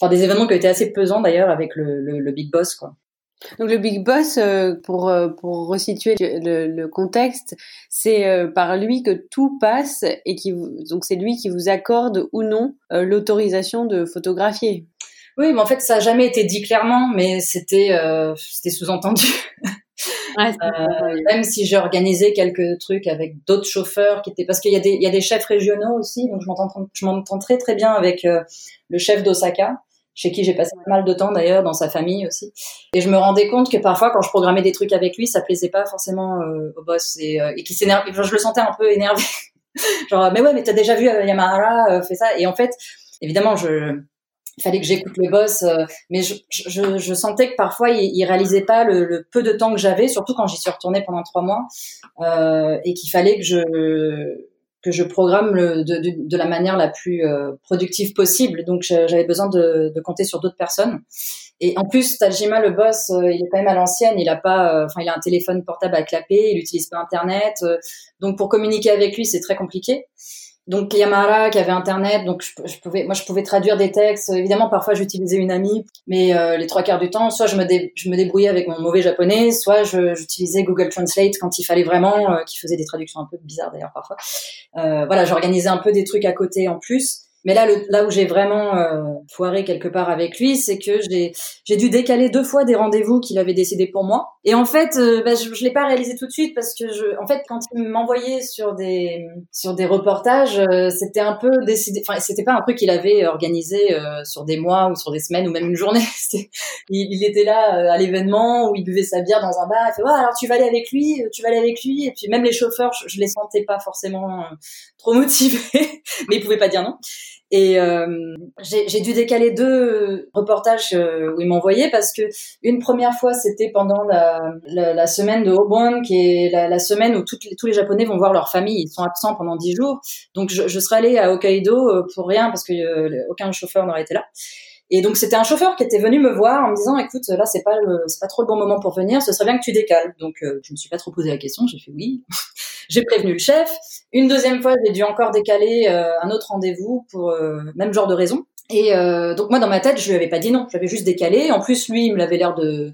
Enfin, des événements qui ont été assez pesants d'ailleurs avec le, le, le Big Boss, quoi. Donc le big boss, euh, pour euh, pour resituer le, le contexte, c'est euh, par lui que tout passe et qui donc c'est lui qui vous accorde ou non l'autorisation de photographier. Oui, mais en fait ça a jamais été dit clairement, mais c'était c'était sous-entendu. <laughs> Ouais, même si j'ai organisé quelques trucs avec d'autres chauffeurs qui étaient parce qu'il y a des il y a des chefs régionaux aussi, donc je m'entends je m'entends très très bien avec le chef d'Osaka chez qui j'ai passé pas mal de temps d'ailleurs, dans sa famille aussi. Et je me rendais compte que parfois, quand je programmais des trucs avec lui, ça plaisait pas forcément euh, au boss et, euh, et qui s'énerve. Je le sentais un peu énervé. <laughs> Genre, mais ouais, mais t'as déjà vu euh, Yamahara euh, fait ça. Et en fait, évidemment, je il fallait que j'écoute le boss, mais je, je, je, sentais que parfois il, il réalisait pas le, le, peu de temps que j'avais, surtout quand j'y suis retournée pendant trois mois, et qu'il fallait que je que je programme le, de, de, de, la manière la plus euh, productive possible. Donc j'avais besoin de, de, compter sur d'autres personnes. Et en plus, Tajima, le boss, euh, il est quand même à l'ancienne. Il a pas, euh, enfin, il a un téléphone portable à clapper. Il utilise pas Internet. donc pour communiquer avec lui, c'est très compliqué donc Yamara qui avait internet, donc je, pouvais, moi je pouvais traduire des textes. Évidemment, parfois j'utilisais une amie, mais euh, les trois quarts du temps, soit je me, je me débrouillais avec mon mauvais japonais, soit j'utilisais Google Translate quand il fallait vraiment, euh, qui faisait des traductions un peu bizarres d'ailleurs parfois. Euh, voilà, j'organisais un peu des trucs à côté en plus. Mais là, le, là où j'ai vraiment euh, foiré quelque part avec lui, c'est que j'ai j'ai dû décaler deux fois des rendez-vous qu'il avait décidé pour moi. Et en fait, euh, bah, je, je l'ai pas réalisé tout de suite parce que je, en fait, quand il m'envoyait sur des sur des reportages, euh, c'était un peu décidé. Enfin, c'était pas un truc qu'il avait organisé euh, sur des mois ou sur des semaines ou même une journée. <laughs> il, il, était là à l'événement où il buvait sa bière dans un bar. Il fait ouais, alors tu vas aller avec lui, tu vas aller avec lui. Et puis même les chauffeurs, je, je les sentais pas forcément trop motivés, <laughs> mais ils pouvaient pas dire non. Et euh, j'ai dû décaler deux reportages euh, où ils m'envoyaient parce que une première fois c'était pendant la, la, la, semaine de Obon, qui est la, la semaine où les, tous les Japonais vont voir leur famille. Ils sont absents pendant dix jours, donc je, je serais allée à Hokkaido euh, pour rien parce que euh, aucun chauffeur n'aurait été là. Et donc c'était un chauffeur qui était venu me voir en me disant écoute là c'est pas c'est pas trop le bon moment pour venir, ce serait bien que tu décales. Donc euh, je me suis pas trop posé la question, j'ai fait oui. <laughs> j'ai prévenu le chef. Une deuxième fois, j'ai dû encore décaler euh, un autre rendez-vous pour euh, même genre de raison. Et euh, donc moi dans ma tête, je lui avais pas dit non, j'avais juste décalé. En plus lui, il me l'avait l'air de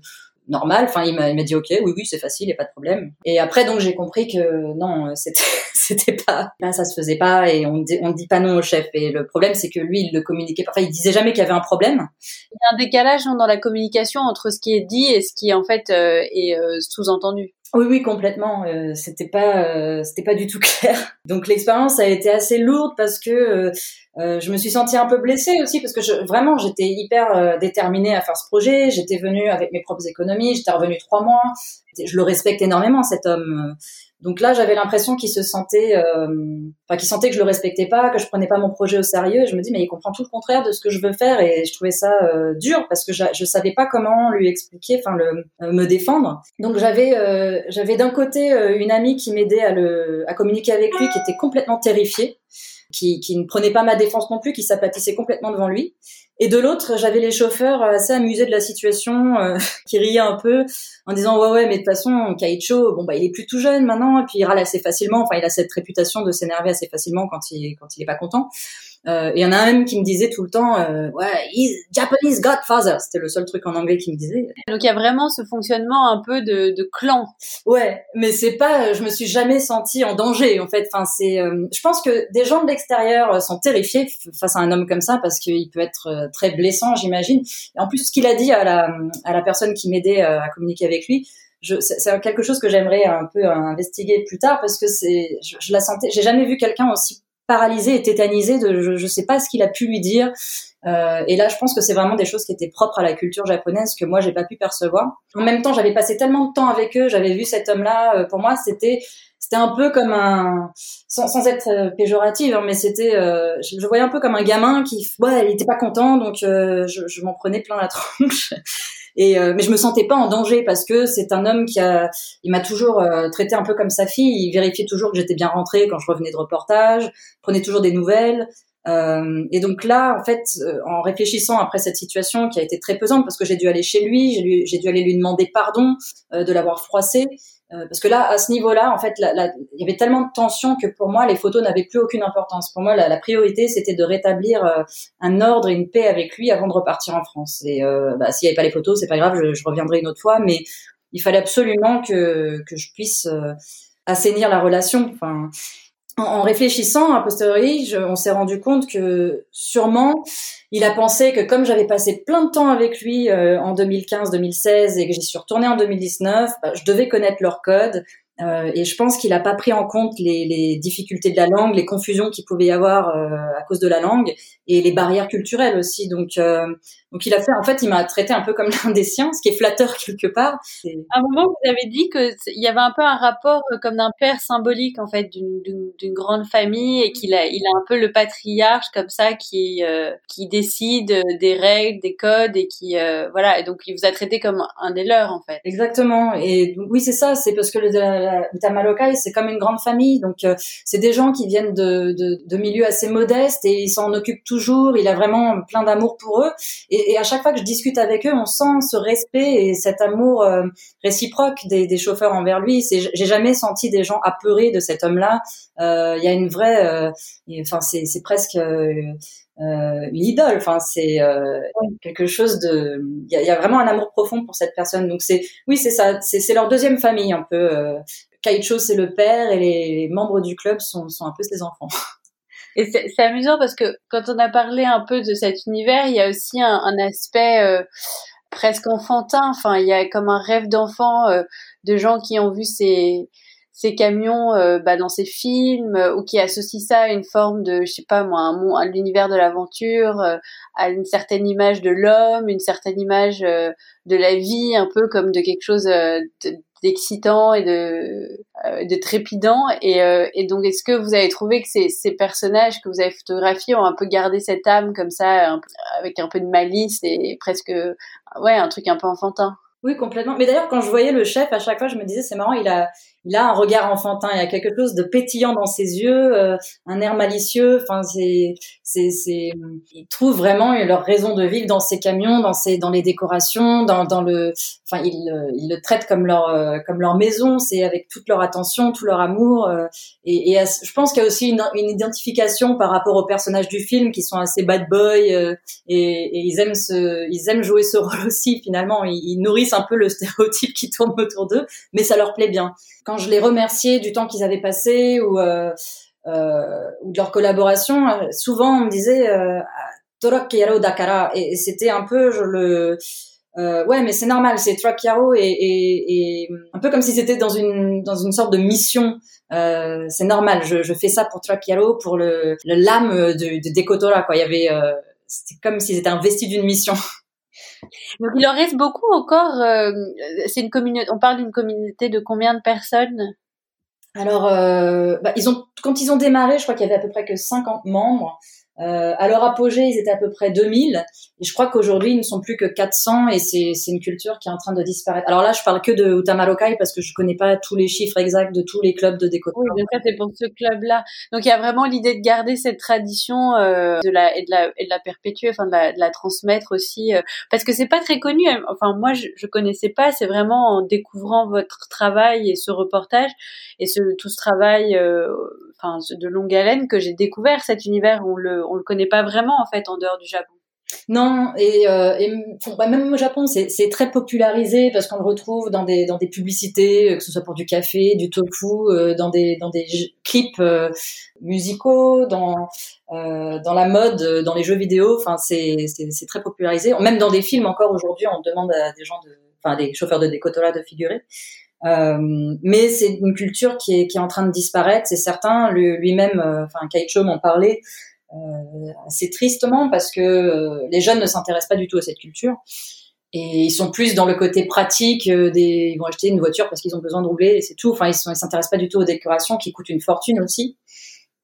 normal. Enfin, il m'a dit ok, oui, oui, c'est facile, y a pas de problème. Et après, donc, j'ai compris que non, c'était, <laughs> c'était pas, là, ça se faisait pas, et on dit, on dit pas non au chef. Et le problème, c'est que lui, il le communiquait pas. Enfin, il disait jamais qu'il y avait un problème. Il y a un décalage dans la communication entre ce qui est dit et ce qui en fait est sous-entendu. Oui, oui, complètement. Euh, c'était pas, euh, c'était pas du tout <laughs> clair. Donc l'expérience a été assez lourde parce que euh, euh, je me suis sentie un peu blessée aussi parce que vraiment j'étais hyper déterminée à faire ce projet. J'étais venue avec mes propres économies. J'étais revenue trois mois. Je le respecte énormément cet homme. Donc là, j'avais l'impression qu'il se sentait, euh, enfin, qu'il sentait que je le respectais pas, que je prenais pas mon projet au sérieux. Je me dis, mais il comprend tout le contraire de ce que je veux faire. Et je trouvais ça euh, dur parce que je, je savais pas comment lui expliquer, enfin, le, euh, me défendre. Donc j'avais, j'avais d'un côté une amie qui m'aidait à le, à communiquer avec lui, qui était complètement terrifiée qui, qui ne prenait pas ma défense non plus, qui s'aplatissait complètement devant lui. Et de l'autre, j'avais les chauffeurs assez amusés de la situation, euh, <laughs> qui riaient un peu en disant ouais ouais mais de toute façon Kaicho, bon bah il est plus tout jeune maintenant et puis il râle assez facilement. Enfin il a cette réputation de s'énerver assez facilement quand il quand il est pas content. Euh, il y en a un même qui me disait tout le temps, euh, ouais, he's Japanese Godfather. C'était le seul truc en anglais qui me disait. Donc il y a vraiment ce fonctionnement un peu de, de clan. Ouais, mais c'est pas, je me suis jamais sentie en danger en fait. Enfin c'est, euh, je pense que des gens de l'extérieur sont terrifiés face à un homme comme ça parce qu'il peut être euh, très blessant, j'imagine. En plus ce qu'il a dit à la à la personne qui m'aidait à communiquer avec lui, c'est quelque chose que j'aimerais un peu investiguer plus tard parce que c'est, je, je, la sentais, j'ai jamais vu quelqu'un aussi paralysé et tétanisé de je, je sais pas ce qu'il a pu lui dire. Euh, et là, je pense que c'est vraiment des choses qui étaient propres à la culture japonaise que moi j'ai pas pu percevoir. En même temps, j'avais passé tellement de temps avec eux, j'avais vu cet homme-là. Euh, pour moi, c'était c'était un peu comme un sans, sans être euh, péjorative, hein, mais c'était euh, je, voyais un peu comme un gamin qui ouais, il était pas content, donc je, je m'en prenais plein la <laughs> tronche. Et euh, mais je me sentais pas en danger parce que c'est un homme qui a, il m'a toujours euh, traité un peu comme sa fille. Il vérifiait toujours que j'étais bien rentrée quand je revenais de reportage, prenait toujours des nouvelles. Euh, et donc là, en fait, euh, en réfléchissant après cette situation qui a été très pesante, parce que j'ai dû aller chez lui, j'ai dû aller lui demander pardon de l'avoir froissé, euh, parce que là, à ce niveau-là, en fait, il y avait tellement de tension que pour moi, les photos n'avaient plus aucune importance. Pour moi, la, la priorité, c'était de rétablir euh, un ordre et une paix avec lui avant de repartir en France. Et euh, bah, s'il n'y avait pas les photos, c'est pas grave, je, je, reviendrai une autre fois. Mais il fallait absolument que, que je puisse assainir la relation. Enfin, en, réfléchissant a posteriori, on s'est rendu compte que sûrement il a pensé que comme j'avais passé plein de temps avec lui euh, en 2015-2016 et que j'y suis retournée en 2019, bah, je devais connaître leur code. Euh, et je pense qu'il n'a pas pris en compte les, les, difficultés de la langue, les confusions qu'il pouvait y avoir euh, à cause de la langue et les barrières culturelles aussi. Donc, euh, donc il a fait, en fait, il m'a traité un peu comme <laughs> l'un des siens, ce qui est flatteur quelque part. À un moment, vous avez dit que il y avait un peu un rapport euh, comme d'un père symbolique en fait d'une grande famille et qu'il a, il a un peu le patriarche comme ça qui euh, qui décide des règles, des codes et qui euh, voilà. Et donc il vous a traité comme un des leurs en fait. Exactement. Et oui, c'est ça. C'est parce que le, le Tamalokai, c'est comme une grande famille. Donc c'est des gens qui viennent de, de, de milieux assez modestes et ils s'en occupent toujours, il a vraiment plein d'amour pour eux. Et, à chaque fois que je discute avec eux, on sent ce respect et cet amour euh, réciproque des, chauffeurs envers lui. J'ai jamais senti des gens apeurés de cet homme-là. Euh, il y a une vraie, euh, enfin c'est presque une idole. Enfin c'est quelque chose de, il y a, vraiment un amour profond pour cette personne. Donc c'est, oui c'est ça, c'est leur deuxième famille un peu. Kaicho c'est le père et les membres du club sont, sont un peu ses enfants. <laughs> Et c'est amusant parce que quand on a parlé un peu de cet univers, il y a aussi un, un aspect euh, presque enfantin. Enfin, il y a comme un rêve d'enfant euh, de gens qui ont vu ces ces camions euh, bah, dans ces films ou qui associent ça à une forme de je sais pas moi à l'univers de l'aventure à une certaine image de l'homme une certaine image de la vie un peu comme de quelque chose de, d'excitant et de, euh, de trépidant. Et, euh, donc, est-ce que vous avez trouvé que ces personnages que vous avez photographiés ont un peu gardé cette âme comme ça, avec un peu de malice et presque, ouais, un truc un peu enfantin? Oui, complètement. Mais d'ailleurs, quand je voyais le chef, à chaque fois, je me disais, c'est marrant, il a, il a un regard enfantin, il y a quelque chose de pétillant dans ses yeux, euh, un air malicieux. Enfin, c'est, c'est, c'est, ils trouvent vraiment leur raison de vivre dans ces camions, dans ces, dans les décorations, dans, dans le, enfin, ils, ils le traitent comme leur, euh, comme leur maison. C'est avec toute leur attention, tout leur amour. Euh, et, je pense qu'il y a aussi une, identification par rapport aux personnages du film qui sont assez bad boy et, ils aiment ce, ils aiment jouer ce <laughs> rôle aussi. Finalement, ils, nourrissent un peu le stéréotype qui tourne autour d'eux, mais ça leur plaît bien. Je les remerciais du temps qu'ils avaient passé ou, euh, euh, de leur collaboration, euh, souvent on me disait euh, Dakara et, c'était un peu je le ouais, mais c'est normal, c'est Trakiaro et, et, un peu comme si c'était dans une dans une sorte de mission. C'est normal, je, fais ça pour Trakiaro, pour le l'âme de, de Dekotora quoi. Il y avait, c'était comme s'ils étaient investis d'une mission. <laughs> Donc il en reste beaucoup encore. Euh, c'est une communauté. On parle d'une communauté de combien de personnes? Alors, bah, ils ont, quand ils ont démarré, je crois qu'il y avait à peu près que 50 membres. Euh, à leur apogée, ils étaient à peu près 2000. Et je crois qu'aujourd'hui, ils ne sont plus que 400 et c'est, c'est une culture qui est en train de disparaître. Alors là, je parle que de Utamarokai parce que je connais pas tous les chiffres exacts de tous les clubs de déco. Oui, donc ça, c'est pour ce club-là. Donc il y a vraiment l'idée de garder cette tradition euh, de la, et, de la, et de la perpétuer, enfin de la, de la transmettre aussi. Euh, parce que c'est pas très connu. Enfin, moi, je, je connaissais pas. C'est vraiment en découvrant votre travail et ce reportage et ce, tout ce travail euh, enfin de longue haleine que j'ai découvert cet univers. On le on le connaît pas vraiment en fait en dehors du Japon. Non, et, euh, bah, même au Japon, c'est très popularisé parce qu'on le retrouve dans des dans des publicités, euh, que ce soit pour du café, du tofu, euh, dans des dans des clips musicaux, dans dans la mode, dans les jeux vidéo. Enfin, c'est c'est très popularisé. Même dans des films encore aujourd'hui, on demande à des gens de, enfin des chauffeurs de décotola de figurer. Euh, mais c'est une culture qui est, qui est en train de disparaître, c'est certain. Lui-même, euh, enfin Kaicho m'en parlait euh, assez tristement parce que les jeunes ne s'intéressent pas du tout à cette culture. Et ils sont plus dans le côté pratique des ils vont acheter une voiture parce qu'ils ont besoin de rouler et c'est tout. Enfin ils s'intéressent pas du tout aux décorations qui coûtent une fortune aussi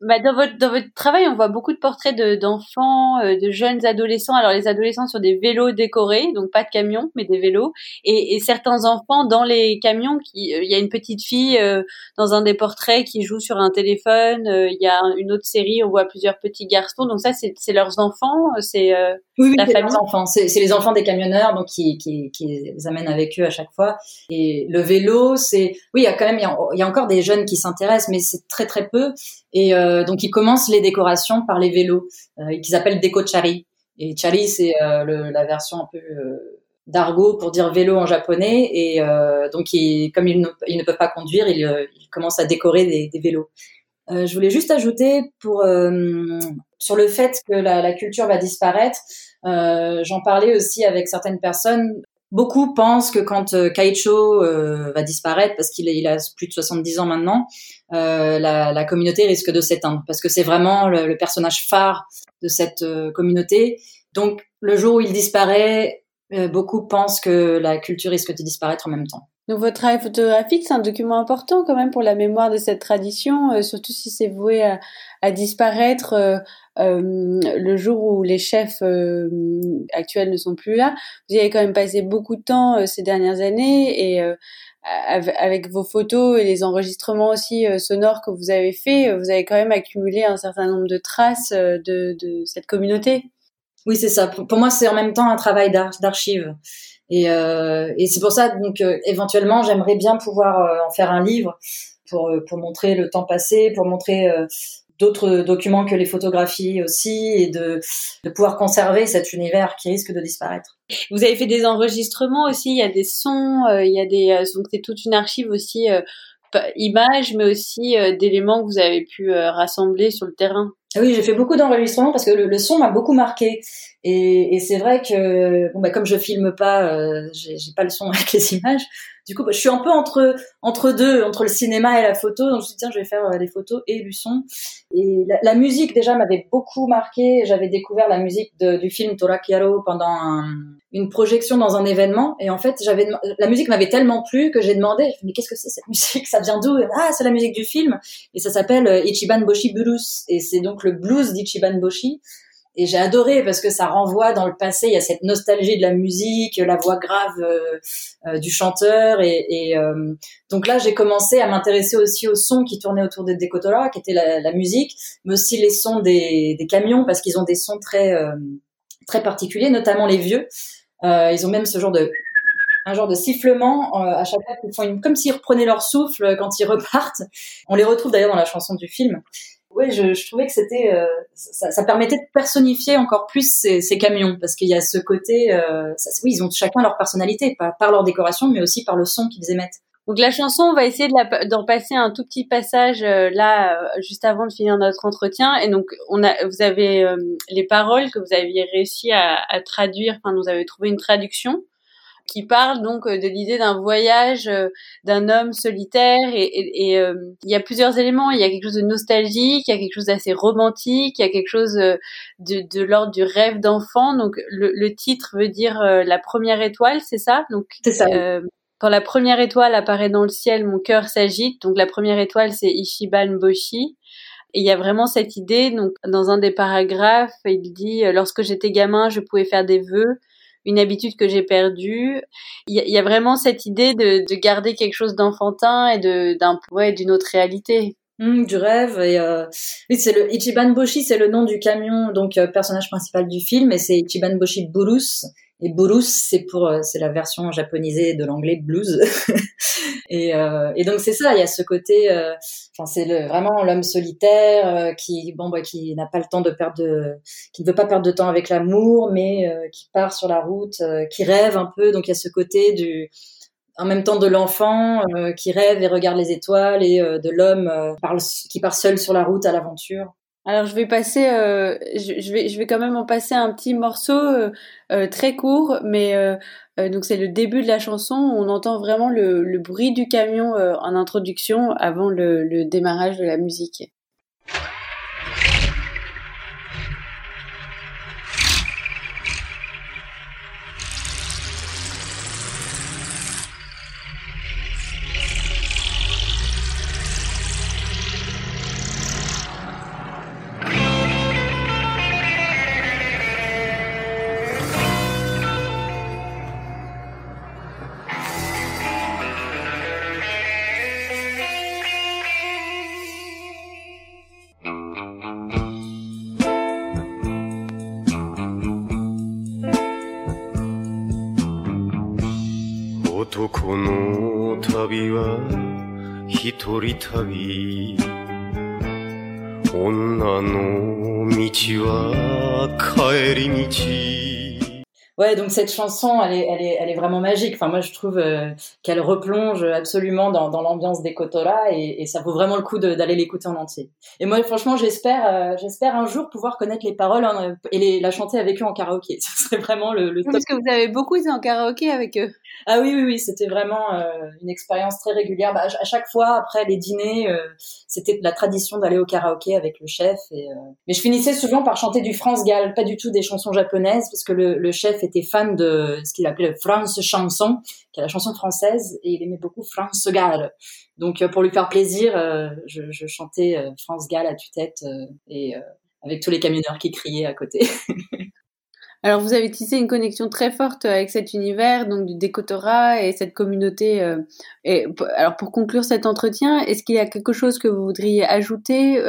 bah, dans votre dans votre travail, on voit beaucoup de portraits de d'enfants, euh, de jeunes adolescents. Alors les adolescents sur des vélos décorés, donc pas de camions, mais des vélos, et, et certains enfants dans les camions. Qui, euh, il y a une petite fille euh, dans un des portraits qui joue sur un téléphone. Il y a une autre série, on voit plusieurs petits garçons. Donc ça, c'est leurs enfants, c'est oui, oui, la famille. enfants, c'est les enfants des camionneurs, donc qui, qui qui les amènent avec eux à chaque fois. Et le vélo, c'est oui, il y a quand même il y y a encore des jeunes qui s'intéressent, mais c'est très très peu. Et euh, donc, ils commencent les décorations par les vélos, euh, qu'ils appellent déco chari. Et chari, c'est euh, la version un peu euh, d'argot pour dire vélo en japonais. Et euh, donc, comme ils ne, ils ne, peuvent pas conduire, ils, ils commencent à décorer des, vélos. je voulais juste ajouter sur le fait que la culture va disparaître. J'en parlais aussi avec certaines personnes Beaucoup pensent que quand euh, Kaicho euh, va disparaître, parce qu'il il a plus de 70 ans maintenant, euh, la, communauté risque de s'éteindre, parce que c'est vraiment le, le, personnage phare de cette communauté. Donc le jour où il disparaît, beaucoup pensent que la culture risque de disparaître en même temps. Donc votre travail photographique, c'est un document important quand même pour la mémoire de cette tradition, surtout si c'est voué à, disparaître euh, le jour où les chefs euh, actuels ne sont plus là, vous y avez quand même passé beaucoup de temps euh, ces dernières années et avec vos photos et les enregistrements aussi sonores que vous avez fait, vous avez quand même accumulé un certain nombre de traces de, de cette communauté. Oui, c'est ça. Pour moi, c'est en même temps un travail d'archives. Et, euh, et c'est pour ça, donc, éventuellement, j'aimerais bien pouvoir en faire un livre pour, pour montrer le temps passé, pour montrer d'autres documents que les photographies aussi et de, de pouvoir conserver cet univers qui risque de disparaître. Vous avez fait des enregistrements aussi, il y a des sons, euh, il y a des euh, donc c'est toute une archive aussi euh, images mais aussi d'éléments que vous avez pu rassembler sur le terrain. Oui, j'ai fait beaucoup d'enregistrements parce que le, son m'a beaucoup marqué. Et, et c'est vrai que bon bah comme je filme pas, euh, j'ai pas le son <laughs> avec les images. Du coup, bah, je suis un peu entre entre deux, entre le cinéma et la photo. Donc je me suis dit tiens, je vais faire euh, les photos et du son. Et la, la musique déjà m'avait beaucoup marqué. J'avais découvert la musique de, du film Torakiaro pendant un, une projection dans un événement. Et en fait, j'avais la musique m'avait tellement plu que j'ai demandé mais qu'est-ce que c'est cette musique? Ça vient d'où? Ah, c'est la musique du film. Et ça s'appelle euh, Ichiban Boshi Blues. Et c'est donc le blues d'Ichiban Boshi et j'ai adoré parce que ça renvoie dans le passé. Il y a cette nostalgie de la musique, la voix grave euh, euh, du chanteur. Et, et euh, donc là, j'ai commencé à m'intéresser aussi aux sons qui tournaient autour de Decotola, qui était la, musique, mais aussi les sons des, des camions parce qu'ils ont des sons très très particuliers, notamment les vieux. ils ont même ce genre de un genre de sifflement à chaque fois qu'ils font une, comme s'ils reprenaient leur souffle quand ils repartent. On les retrouve d'ailleurs dans la chanson du film oui, je, je, trouvais que c'était, euh, ça, ça, permettait de personnifier encore plus ces, ces camions, parce qu'il y a ce côté, euh, ça, oui, ils ont chacun leur personnalité, pas par leur décoration, mais aussi par le son qu'ils émettent. Donc la chanson, on va essayer de d'en passer un tout petit passage euh, là, euh, juste avant de finir notre entretien. Et donc, on a, vous avez les paroles que vous aviez réussi à, à traduire. Enfin, nous avez trouvé une traduction qui parle donc euh, de l'idée d'un voyage euh, d'un homme solitaire et, et, euh, il y a plusieurs éléments. Il y a quelque chose de nostalgique, il y a quelque chose d'assez romantique, il y a quelque chose de, de l'ordre du rêve d'enfant. Donc le, le, titre veut dire la première étoile, c'est ça? Donc c'est ça. quand la première étoile apparaît dans le ciel, mon cœur s'agite. Donc la première étoile, c'est Ishiban Boshi. Et il y a vraiment cette idée, donc dans un des paragraphes, il dit euh, lorsque j'étais gamin, je pouvais faire des vœux, une habitude que j'ai perdue. Il y, a, vraiment cette idée de, de garder quelque chose d'enfantin et de d'un ouais, d'une autre réalité. Mmh, du rêve et euh... oui c'est le Ichiban Boshi c'est le nom du camion donc euh, personnage principal du film et c'est Ichiban Boshi Burus et Burus c'est pour euh, c'est la version japonisée de l'anglais blues. <laughs> Et, euh, et donc c'est ça il y a ce côté enfin c'est le, vraiment l'homme solitaire qui bon bah qui n'a pas le temps de perdre de, qui ne veut pas perdre de temps avec l'amour mais qui part sur la route qui rêve un peu. Donc il y a ce côté du en même temps de l'enfant euh, qui rêve et regarde les étoiles et euh, de l'homme euh, qui part seul sur la route à l'aventure. Alors je vais passer, je, vais, je vais quand même en passer un petit morceau très court, mais donc c'est le début de la chanson. On entend vraiment le, le bruit du camion en introduction avant le, le démarrage de la musique. 男の旅は一人旅女の道は帰り道 Ouais, donc cette chanson, elle est, elle est, elle est vraiment magique. Enfin, moi, je trouve euh, qu'elle replonge absolument dans, dans l'ambiance des Kotora et, et, ça vaut vraiment le coup d'aller l'écouter en entier. Et moi, franchement, j'espère, euh, j'espère un jour pouvoir connaître les paroles hein, et les, la chanter avec eux en karaoké. <laughs> Ce serait vraiment le, le top. Parce que vous avez beaucoup été en karaoké avec eux. Ah oui, oui, oui, c'était vraiment euh, une expérience très régulière. Bah, à chaque fois, après les dîners, c'était la tradition d'aller au karaoké avec le chef. Et, Mais je finissais souvent par chanter du France Gall, pas du tout des chansons japonaises, parce que le, le chef était fan de ce qu'il appelait France chanson, qui est la chanson française, et il aimait beaucoup France Gall. Donc euh, pour lui faire plaisir, euh, je, je, chantais euh, France Gall à tue-tête et avec tous les camionneurs qui criaient à côté. <laughs> Alors vous avez tissé une connexion très forte avec cet univers, donc du décotora et cette communauté. et alors pour conclure cet entretien, est-ce qu'il y a quelque chose que vous voudriez ajouter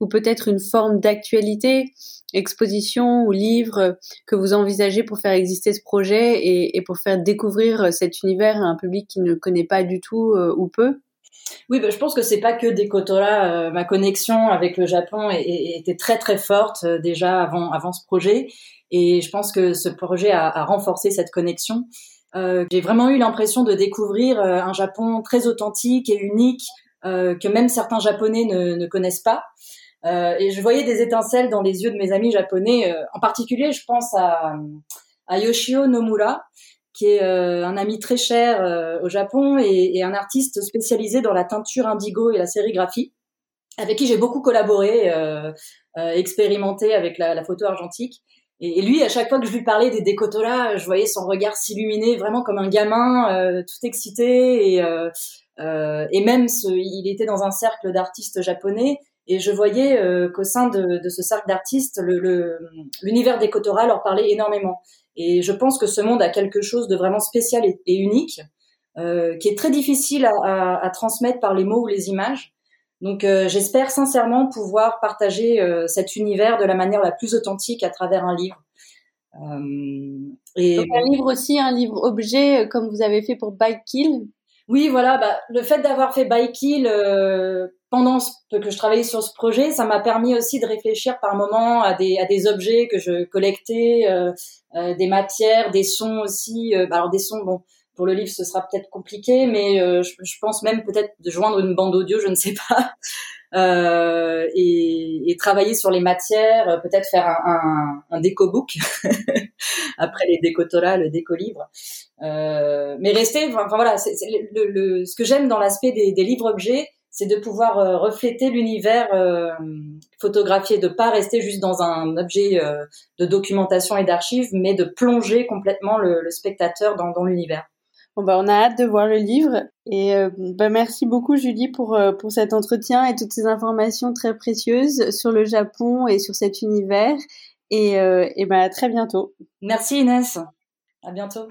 ou peut-être une forme d'actualité exposition ou livre que vous envisagez pour faire exister ce projet et, et pour faire découvrir cet univers à un public qui ne connaît pas du tout euh, ou peu? Oui, bah, je pense que c'est pas que des Kotora. Euh, ma connexion avec le Japon était très très forte euh, déjà avant avant ce projet, et je pense que ce projet a, a renforcé cette connexion. J'ai vraiment eu l'impression de découvrir un Japon très authentique et unique que même certains Japonais ne, ne connaissent pas. Euh, et je voyais des étincelles dans les yeux de mes amis japonais. Euh, en particulier, je pense à, à Yoshio Nomura, qui est euh, un ami très cher au Japon et, un artiste spécialisé dans la teinture indigo et la sérigraphie, avec qui j'ai beaucoup collaboré, expérimenté avec la, photo argentique. Et, lui, à chaque fois que je lui parlais des décotolas, je voyais son regard s'illuminer vraiment comme un gamin, tout excité. Et, même, il était dans un cercle d'artistes japonais et je voyais euh, qu'au sein de, de, ce cercle d'artistes, l'univers le, des Kotora leur parlait énormément. Et je pense que ce monde a quelque chose de vraiment spécial et, et unique, euh, qui est très difficile à, à, à, transmettre par les mots ou les images. Donc euh, j'espère sincèrement pouvoir partager euh, cet univers de la manière la plus authentique à travers un livre. Euh, et Donc un livre aussi, un livre objet, comme vous avez fait pour Bike Kill? Oui, voilà. Bah, le fait d'avoir fait Bike Kill pendant que je travaillais sur ce projet, ça m'a permis aussi de réfléchir par moments à des, à des objets que je collectais, euh, euh, des matières, des sons aussi. Euh, alors des sons, bon, pour le livre ce sera peut-être compliqué, mais euh, je, je, pense même peut-être de joindre une bande audio, je ne sais pas, <laughs> et, et, travailler sur les matières, peut-être faire un, un, un déco-book <laughs> après les décotolas, le déco-livre. mais rester, enfin voilà, c'est, le, le, ce que j'aime dans l'aspect des, des livres-objets c'est de pouvoir euh, refléter l'univers euh, photographié, de pas rester juste dans un objet euh, de documentation et d'archives, mais de plonger complètement le, spectateur dans, l'univers. Bon bah on a hâte de voir le livre et bah merci beaucoup Julie pour pour cet entretien et toutes ces informations très précieuses sur le Japon et sur cet univers et et bah à très bientôt. Merci Inès. À bientôt.